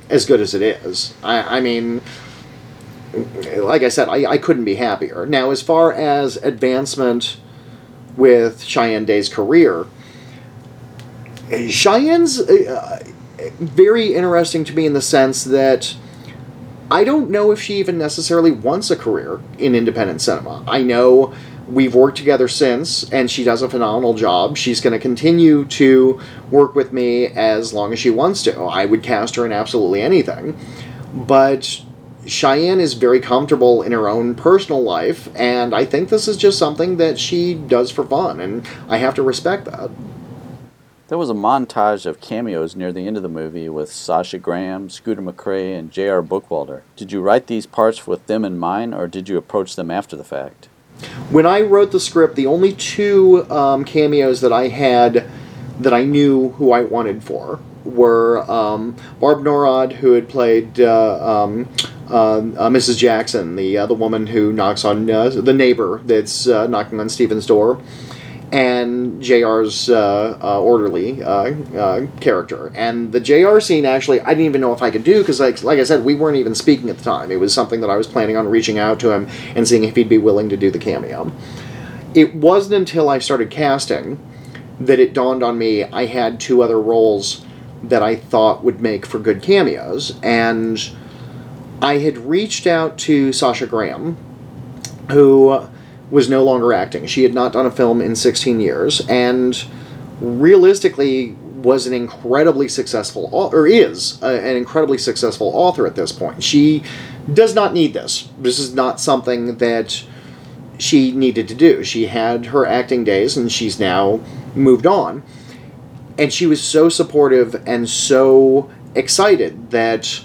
as good as it is. I, I mean, like I said, I, I couldn't be happier. Now, as far as advancement with Cheyenne Day's career, Cheyenne's uh, very interesting to me in the sense that I don't know if she even necessarily wants a career in independent cinema. I know we've worked together since, and she does a phenomenal job. She's going to continue to work with me as long as she wants to. I would cast her in absolutely anything. But Cheyenne is very comfortable in her own personal life, and I think this is just something that she does for fun, and I have to respect that. There was a montage of cameos near the end of the movie with Sasha Graham, Scooter McCrae, and J.R. Bookwalter. Did you write these parts with them in mind, or did you approach them after the fact? When I wrote the script, the only two um, cameos that I had that I knew who I wanted for were um, Barb Norrod, who had played uh, um, uh, uh, Mrs. Jackson, the the woman who knocks on uh, the neighbor that's uh, knocking on Stephen's door, and JR's uh orderly uh, character. And the JR scene actually, I didn't even know if I could do because, like, like I said, we weren't even speaking at the time. It was something that I was planning on reaching out to him and seeing if he'd be willing to do the cameo. It wasn't until I started casting that it dawned on me I had two other roles that I thought would make for good cameos. And I had reached out to Sasha Graham, who was no longer acting. She had not done a film in 16 years, and realistically was an incredibly successful or is a, an incredibly successful author at this point. She does not need this. This is not something that she needed to do. She had her acting days and she's now moved on and she was so supportive and so excited that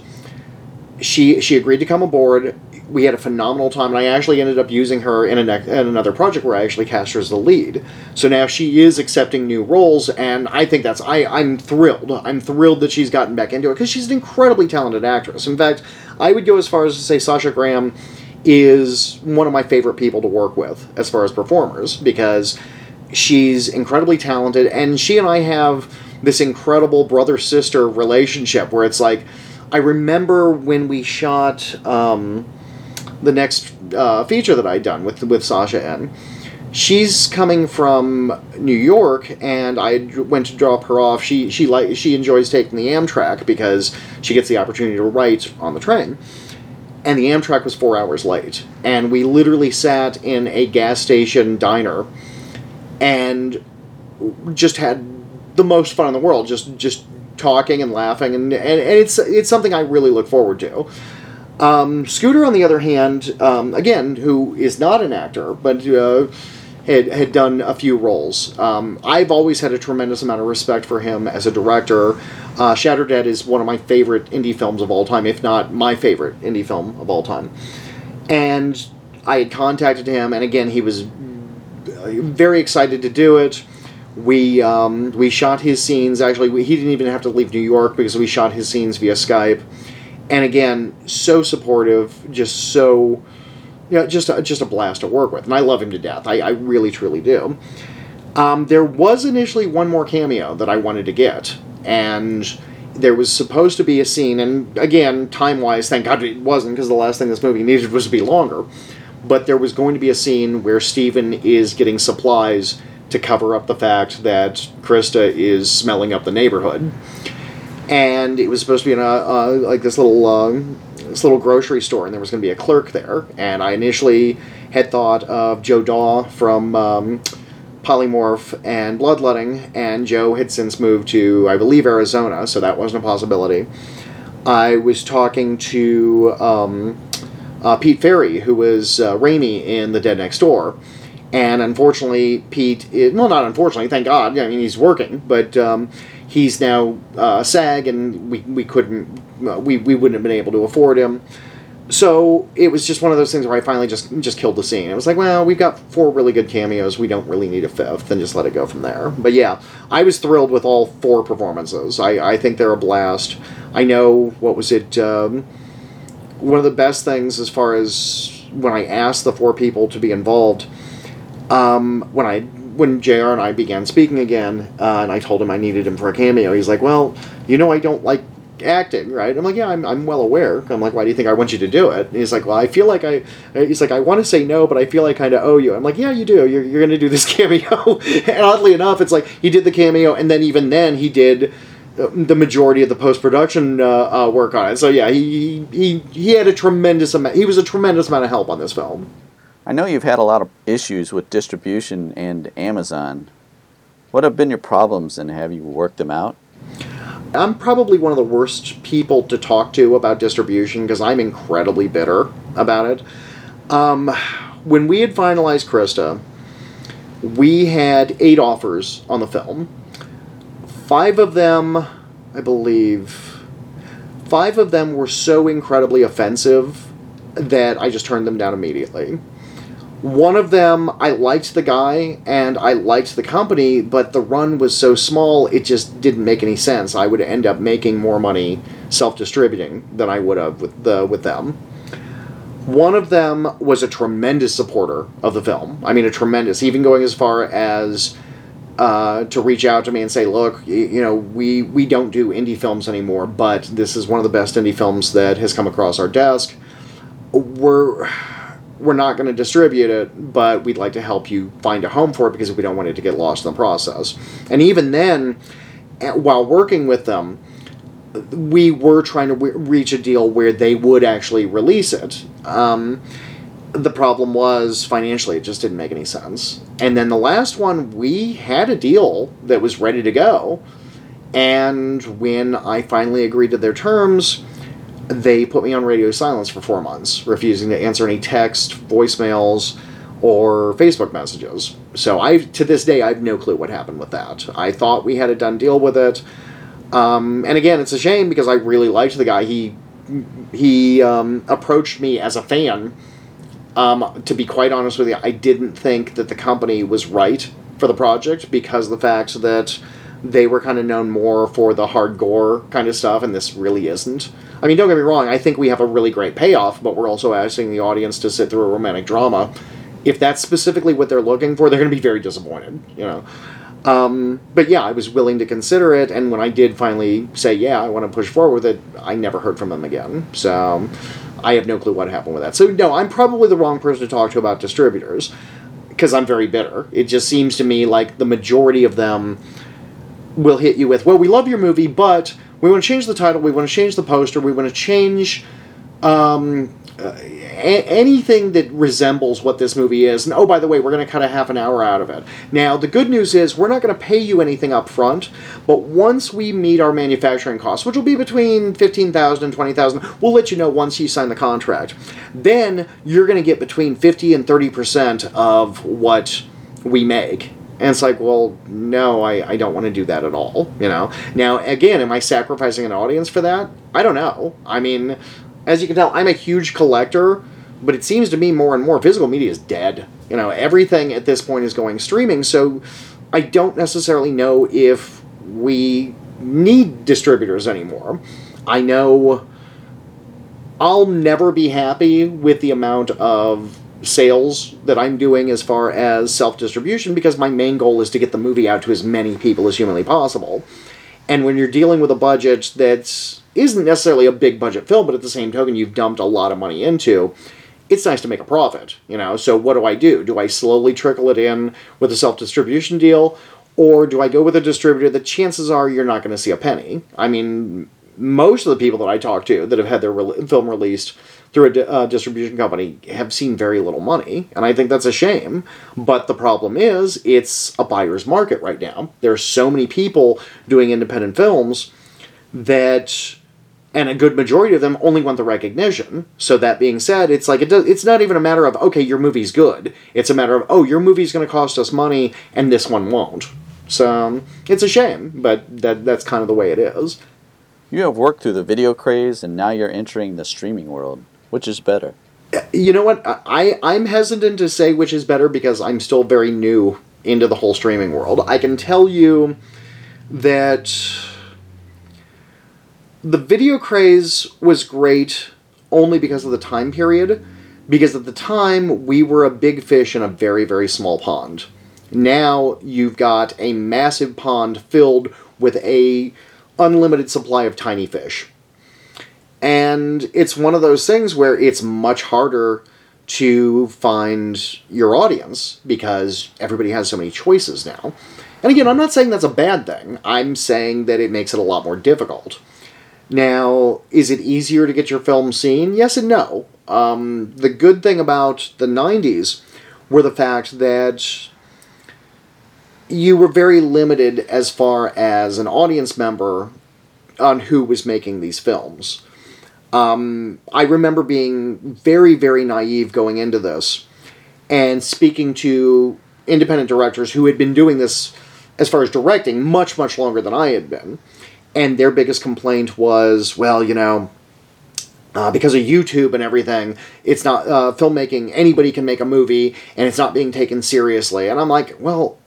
she she agreed to come aboard. We had a phenomenal time, and I actually ended up using her in, a ne- in another project where I actually cast her as the lead. So now she is accepting new roles, and I think that's I I'm thrilled. I'm thrilled that she's gotten back into it because she's an incredibly talented actress. In fact, I would go as far as to say Sasha Graham is one of my favorite people to work with as far as performers because she's incredibly talented, and she and I have this incredible brother sister relationship where it's like, I remember when we shot um, the next uh, feature that I'd done with with Sasha N. She's coming from New York, and I went to drop her off. She she like she enjoys taking the Amtrak because she gets the opportunity to write on the train and the Amtrak was four hours late. And we literally sat in a gas station diner and just had the most fun in the world just just talking and laughing and, and, and it's it's something I really look forward to. Um, Scooter, on the other hand, um, again, who is not an actor, but uh, had, had done a few roles. Um, I've always had a tremendous amount of respect for him as a director. Uh, Shatter Dead is one of my favorite indie films of all time, if not my favorite indie film of all time. And I had contacted him, and again, he was very excited to do it. We um, we shot his scenes. Actually, we, he didn't even have to leave New York because we shot his scenes via Skype. And again, so supportive, just so, you know, just a, just a blast to work with. And I love him to death. I, I really truly do. Um, there was initially one more cameo that I wanted to get, and there was supposed to be a scene. And again, time wise, thank God it wasn't because the last thing this movie needed was to be longer but there was going to be a scene where Stephen is getting supplies to cover up the fact that Krista is smelling up the neighborhood. And it was supposed to be in a uh, like this little uh, this little grocery store, and there was going to be a clerk there. And I initially had thought of Joe Daw from um, Polymorph and Bloodletting, and Joe had since moved to I believe Arizona, so that wasn't a possibility. I was talking to um, uh, Pete Ferry, who was uh, in The Dead Next Door. And unfortunately, Pete, is, well, not unfortunately, thank God, I mean, he's working, but um, he's now uh, SAG, and we, we couldn't, uh, we, we wouldn't have been able to afford him. So it was just one of those things where I finally just just killed the scene. It was like, well, we've got four really good cameos. We don't really need a fifth, and just let it go from there. But yeah, I was thrilled with all four performances. I, I think they're a blast. I know what was it. Um, one of the best things as far as when I asked the four people to be involved, um, when I when JR and I began speaking again, uh, and I told him I needed him for a cameo, he's like, "Well, you know, I don't like acting, right?" I'm like, "Yeah, I'm, I'm well aware." I'm like, "Why do you think I want you to do it?" And he's like, "Well, I feel like I," he's like, "I want to say no, but I feel I kind of owe you." I'm like, "Yeah, you do. You're, you're going to do this cameo." and oddly enough, it's like he did the cameo, and then even then he did the majority of the post production uh, uh, work on it. So yeah, he, he he had a tremendous amount. He was a tremendous amount of help on this film. I know you've had a lot of issues with distribution and Amazon. What have been your problems, and have you worked them out? I'm probably one of the worst people to talk to about distribution because I'm incredibly bitter about it. Um, when we had finalized Krista, we had eight offers on the film five of them, I believe, five of them were so incredibly offensive that I just turned them down immediately. One of them, I liked the guy and I liked the company, but the run was so small it just didn't make any sense. I would end up making more money self-distributing than I would have with the with them. One of them was a tremendous supporter of the film. I mean, a tremendous, even going as far as uh, to reach out to me and say, "Look, you, know, we we don't do indie films anymore, but this is one of the best indie films that has come across our desk. We're we're not going to distribute it, but we'd like to help you find a home for it because we don't want it to get lost in the process." And even then, while working with them, we were trying to w- reach a deal where they would actually release it. Um, the problem was financially, it just didn't make any sense. And then the last one, we had a deal that was ready to go. And when I finally agreed to their terms, they put me on radio silence for four months, refusing to answer any text, voicemails, or Facebook messages. So I, to this day, I have no clue what happened with that. I thought we had a done deal with it. Um, and again, it's a shame because I really liked the guy. He he um, approached me as a fan um, to be quite honest with you, I didn't think that the company was right for the project because the fact that they were kind of known more for the hard gore kind of stuff, and this really isn't. I mean, don't get me wrong, I think we have a really great payoff, but we're also asking the audience to sit through a romantic drama. If that's specifically what they're looking for, they're going to be very disappointed, you know. Um, but yeah, I was willing to consider it, and when I did finally say, yeah, I want to push forward with it, I never heard from them again. So I have no clue what happened with that. So no, I'm probably the wrong person to talk to about distributors because I'm very bitter. It just seems to me like the majority of them will hit you with, "Well, we love your movie, but we want to change the title, we want to change the poster, we want to change um, uh, a- anything that resembles what this movie is. And oh, by the way, we're going to cut a half an hour out of it. Now, the good news is we're not going to pay you anything up front, but once we meet our manufacturing costs, which will be between 15000 and 20000 we'll let you know once you sign the contract. Then you're going to get between 50 and 30% of what we make. And it's like, well, no, I, I don't want to do that at all, you know? Now, again, am I sacrificing an audience for that? I don't know. I mean, as you can tell, I'm a huge collector, but it seems to me more and more physical media is dead. You know, everything at this point is going streaming, so I don't necessarily know if we need distributors anymore. I know I'll never be happy with the amount of sales that I'm doing as far as self distribution because my main goal is to get the movie out to as many people as humanly possible. And when you're dealing with a budget that isn't necessarily a big budget film, but at the same token, you've dumped a lot of money into, it's nice to make a profit, you know. So what do I do? Do I slowly trickle it in with a self distribution deal, or do I go with a distributor that chances are you're not going to see a penny? I mean, most of the people that I talk to that have had their re- film released through a uh, distribution company have seen very little money, and I think that's a shame. But the problem is, it's a buyer's market right now. There are so many people doing independent films that and a good majority of them only want the recognition. So that being said, it's like it does, it's not even a matter of okay, your movie's good. It's a matter of oh, your movie's going to cost us money, and this one won't. So it's a shame, but that that's kind of the way it is. You have worked through the video craze, and now you're entering the streaming world. Which is better? You know what? I I'm hesitant to say which is better because I'm still very new into the whole streaming world. I can tell you that the video craze was great only because of the time period because at the time we were a big fish in a very very small pond now you've got a massive pond filled with a unlimited supply of tiny fish and it's one of those things where it's much harder to find your audience because everybody has so many choices now and again i'm not saying that's a bad thing i'm saying that it makes it a lot more difficult now, is it easier to get your film seen? Yes and no. Um, the good thing about the 90s were the fact that you were very limited as far as an audience member on who was making these films. Um, I remember being very, very naive going into this and speaking to independent directors who had been doing this as far as directing, much, much longer than I had been. And their biggest complaint was, well, you know, uh, because of YouTube and everything, it's not uh, filmmaking. Anybody can make a movie, and it's not being taken seriously. And I'm like, well,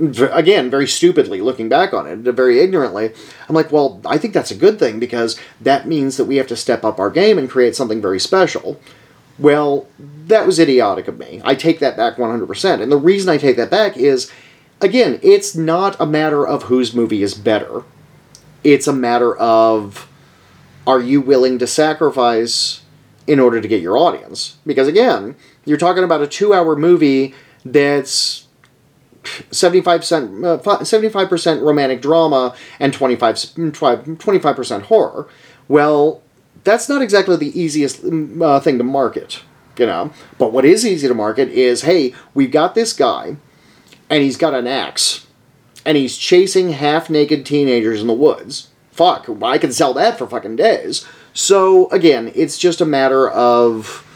again, very stupidly looking back on it, very ignorantly, I'm like, well, I think that's a good thing because that means that we have to step up our game and create something very special. Well, that was idiotic of me. I take that back 100%. And the reason I take that back is, again, it's not a matter of whose movie is better. It's a matter of are you willing to sacrifice in order to get your audience? Because again, you're talking about a two hour movie that's 75%, uh, 75% romantic drama and 25, 25% horror. Well, that's not exactly the easiest mm, uh, thing to market, you know. But what is easy to market is hey, we've got this guy, and he's got an axe, and he's chasing half naked teenagers in the woods fuck, I can sell that for fucking days. So again, it's just a matter of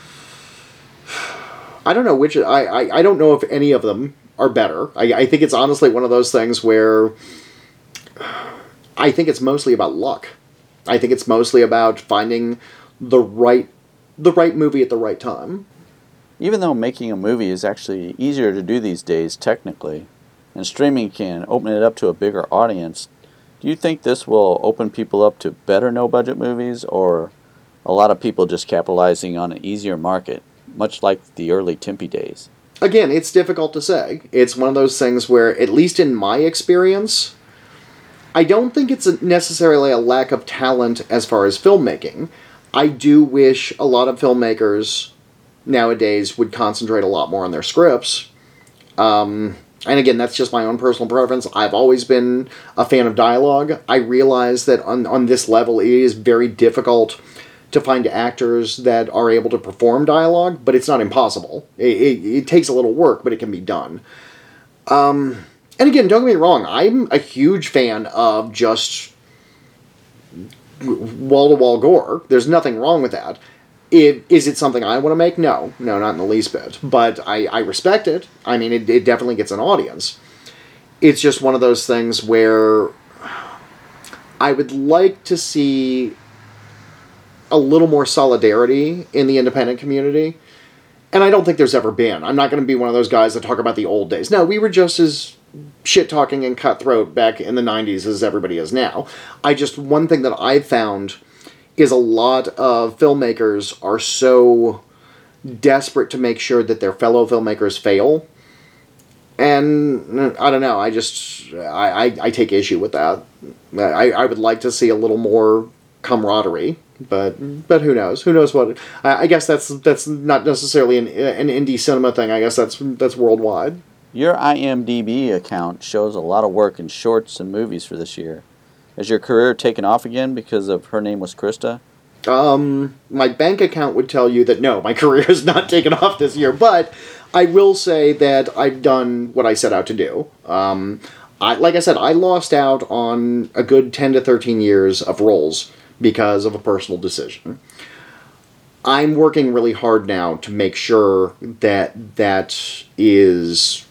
I don't know which I, I, I don't know if any of them are better. I, I think it's honestly one of those things where I think it's mostly about luck. I think it's mostly about finding the right the right movie at the right time. Even though making a movie is actually easier to do these days technically, and streaming can open it up to a bigger audience, do you think this will open people up to better no budget movies or a lot of people just capitalizing on an easier market, much like the early Tempe days? Again, it's difficult to say. It's one of those things where, at least in my experience, I don't think it's necessarily a lack of talent as far as filmmaking. I do wish a lot of filmmakers nowadays would concentrate a lot more on their scripts. Um, and again, that's just my own personal preference. I've always been a fan of dialogue. I realize that on, on this level, it is very difficult to find actors that are able to perform dialogue, but it's not impossible. It, it, it takes a little work, but it can be done. Um, and again, don't get me wrong, I'm a huge fan of just wall to wall gore. There's nothing wrong with that. It, is it something I want to make? No, no, not in the least bit. But I, I respect it. I mean, it, it definitely gets an audience. It's just one of those things where I would like to see a little more solidarity in the independent community. And I don't think there's ever been. I'm not going to be one of those guys that talk about the old days. No, we were just as shit talking and cutthroat back in the 90s as everybody is now. I just, one thing that I've found is a lot of filmmakers are so desperate to make sure that their fellow filmmakers fail. And I don't know. I just I, I, I take issue with that. I, I would like to see a little more camaraderie, but but who knows? Who knows what? I, I guess that's that's not necessarily an an indie cinema thing. I guess that's that's worldwide. Your IMDb account shows a lot of work in shorts and movies for this year. Has your career taken off again because of her name was Krista? Um, my bank account would tell you that no, my career has not taken off this year, but I will say that I've done what I set out to do. Um, I, like I said, I lost out on a good 10 to 13 years of roles because of a personal decision. I'm working really hard now to make sure that that is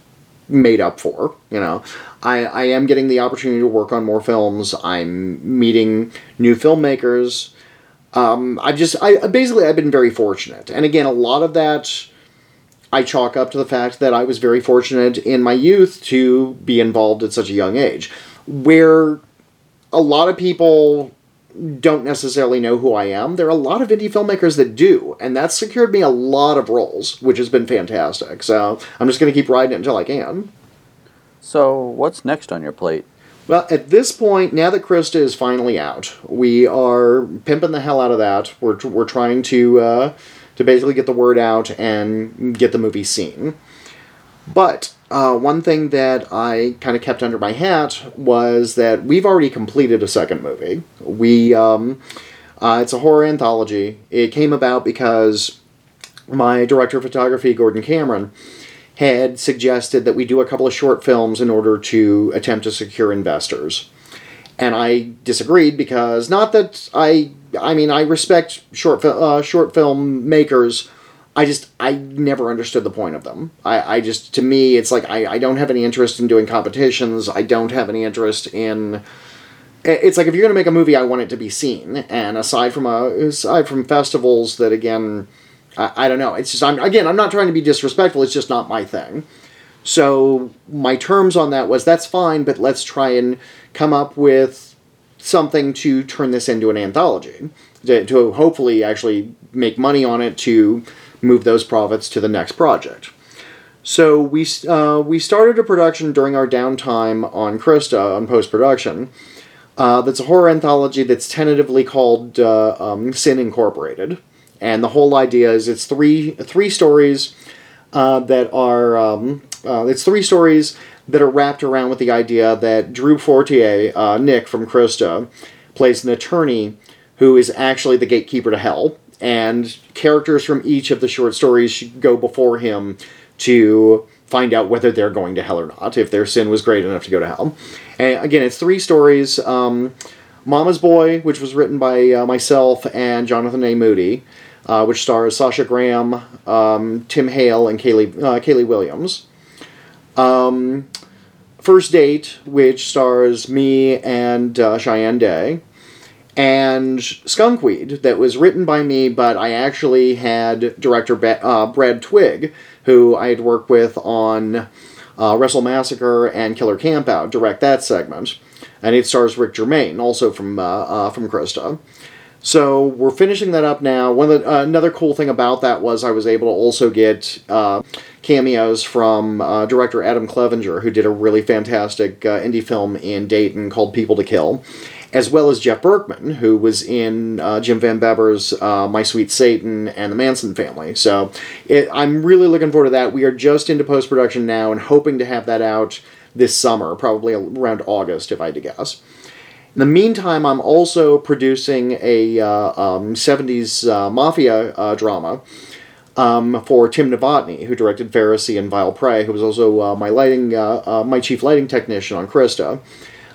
made up for. You know, I, I am getting the opportunity to work on more films. I'm meeting new filmmakers. Um, I've just, I basically, I've been very fortunate. And again, a lot of that I chalk up to the fact that I was very fortunate in my youth to be involved at such a young age. Where a lot of people don't necessarily know who I am, there are a lot of indie filmmakers that do, and that's secured me a lot of roles, which has been fantastic. So I'm just going to keep riding it until I can. So, what's next on your plate? Well, at this point, now that Krista is finally out, we are pimping the hell out of that. We're, we're trying to uh, to basically get the word out and get the movie seen. But uh, one thing that I kind of kept under my hat was that we've already completed a second movie. We um, uh, it's a horror anthology. It came about because my director of photography, Gordon Cameron, had suggested that we do a couple of short films in order to attempt to secure investors. And I disagreed because not that I I mean I respect short uh, short film makers I just I never understood the point of them. I, I just to me it's like I, I don't have any interest in doing competitions. I don't have any interest in it's like if you're to make a movie, I want it to be seen. And aside from a aside from festivals, that again, I, I don't know. It's just I'm again I'm not trying to be disrespectful. It's just not my thing. So my terms on that was that's fine, but let's try and come up with something to turn this into an anthology to, to hopefully actually make money on it to move those profits to the next project. So we uh, we started a production during our downtime on Krista on post production. Uh, that's a horror anthology that's tentatively called uh, um, Sin Incorporated, and the whole idea is it's three three stories uh, that are um, uh, it's three stories that are wrapped around with the idea that Drew Fortier, uh, Nick from Krista, plays an attorney who is actually the gatekeeper to hell and characters from each of the short stories go before him to find out whether they're going to hell or not, if their sin was great enough to go to hell. And again, it's three stories. Um, Mama's Boy, which was written by uh, myself and Jonathan A. Moody, uh, which stars Sasha Graham, um, Tim Hale, and Kaylee, uh, Kaylee Williams. Um, First Date, which stars me and uh, Cheyenne Day and Skunkweed that was written by me, but I actually had director uh, Brad Twigg, who I had worked with on uh, Wrestle Massacre and Killer Campout, direct that segment, and it stars Rick Germain, also from uh, uh from Krista. So we're finishing that up now. One the, uh, another cool thing about that was I was able to also get uh, cameos from director Adam Clevenger, who did a really fantastic indie film in Dayton called People to Kill as well as Jeff Berkman, who was in uh, Jim Van Bebber's uh, My Sweet Satan and the Manson Family. So it, I'm really looking forward to that. We are just into post production now and hoping to have that out this summer, probably around August, if I had to guess. In the meantime, I'm also producing a uh, um, 70s uh, mafia uh, drama. Um, for Tim Novotny, who directed Pharisee and Vile Prey, who was also uh, my lighting, my chief lighting technician on Krista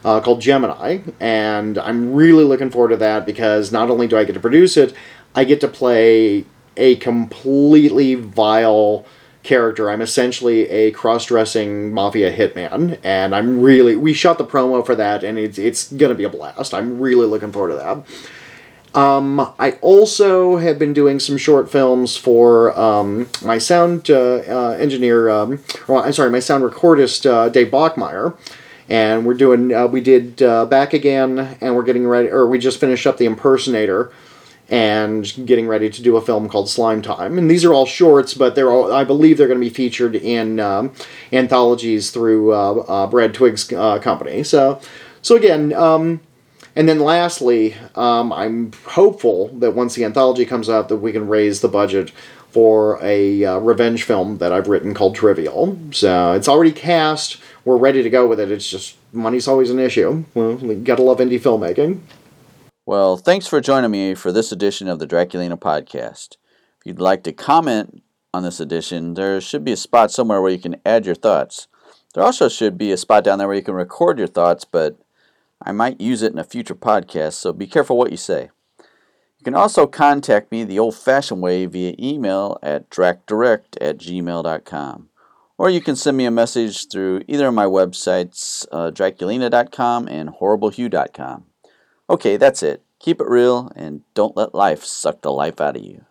uh, called Gemini, and I'm really looking forward to that because not only do I get to produce it, I get to play a completely vile character. I'm essentially a cross-dressing mafia hitman, and I'm really we shot the promo for that, and it's it's gonna be a blast. I'm really looking forward to that. Um, I also have been doing some short films for um, my sound uh, uh, engineer, um, or, I'm sorry, my sound recordist, uh, Dave Bachmeyer and we're doing uh, we did uh, back again and we're getting ready or we just finished up the impersonator and getting ready to do a film called slime time and these are all shorts but they're all i believe they're going to be featured in um, anthologies through uh, uh brad twigg's uh, company so so again um, and then lastly um, i'm hopeful that once the anthology comes out that we can raise the budget for a uh, revenge film that I've written called Trivial. So it's already cast we're ready to go with it. It's just money's always an issue. Well, we gotta love indie filmmaking. Well, thanks for joining me for this edition of the Draculina podcast. If you'd like to comment on this edition, there should be a spot somewhere where you can add your thoughts. There also should be a spot down there where you can record your thoughts, but I might use it in a future podcast, so be careful what you say. You can also contact me the old fashioned way via email at dracdirect at gmail.com or you can send me a message through either of my websites, uh, Draculina.com and HorribleHugh.com. Okay, that's it. Keep it real and don't let life suck the life out of you.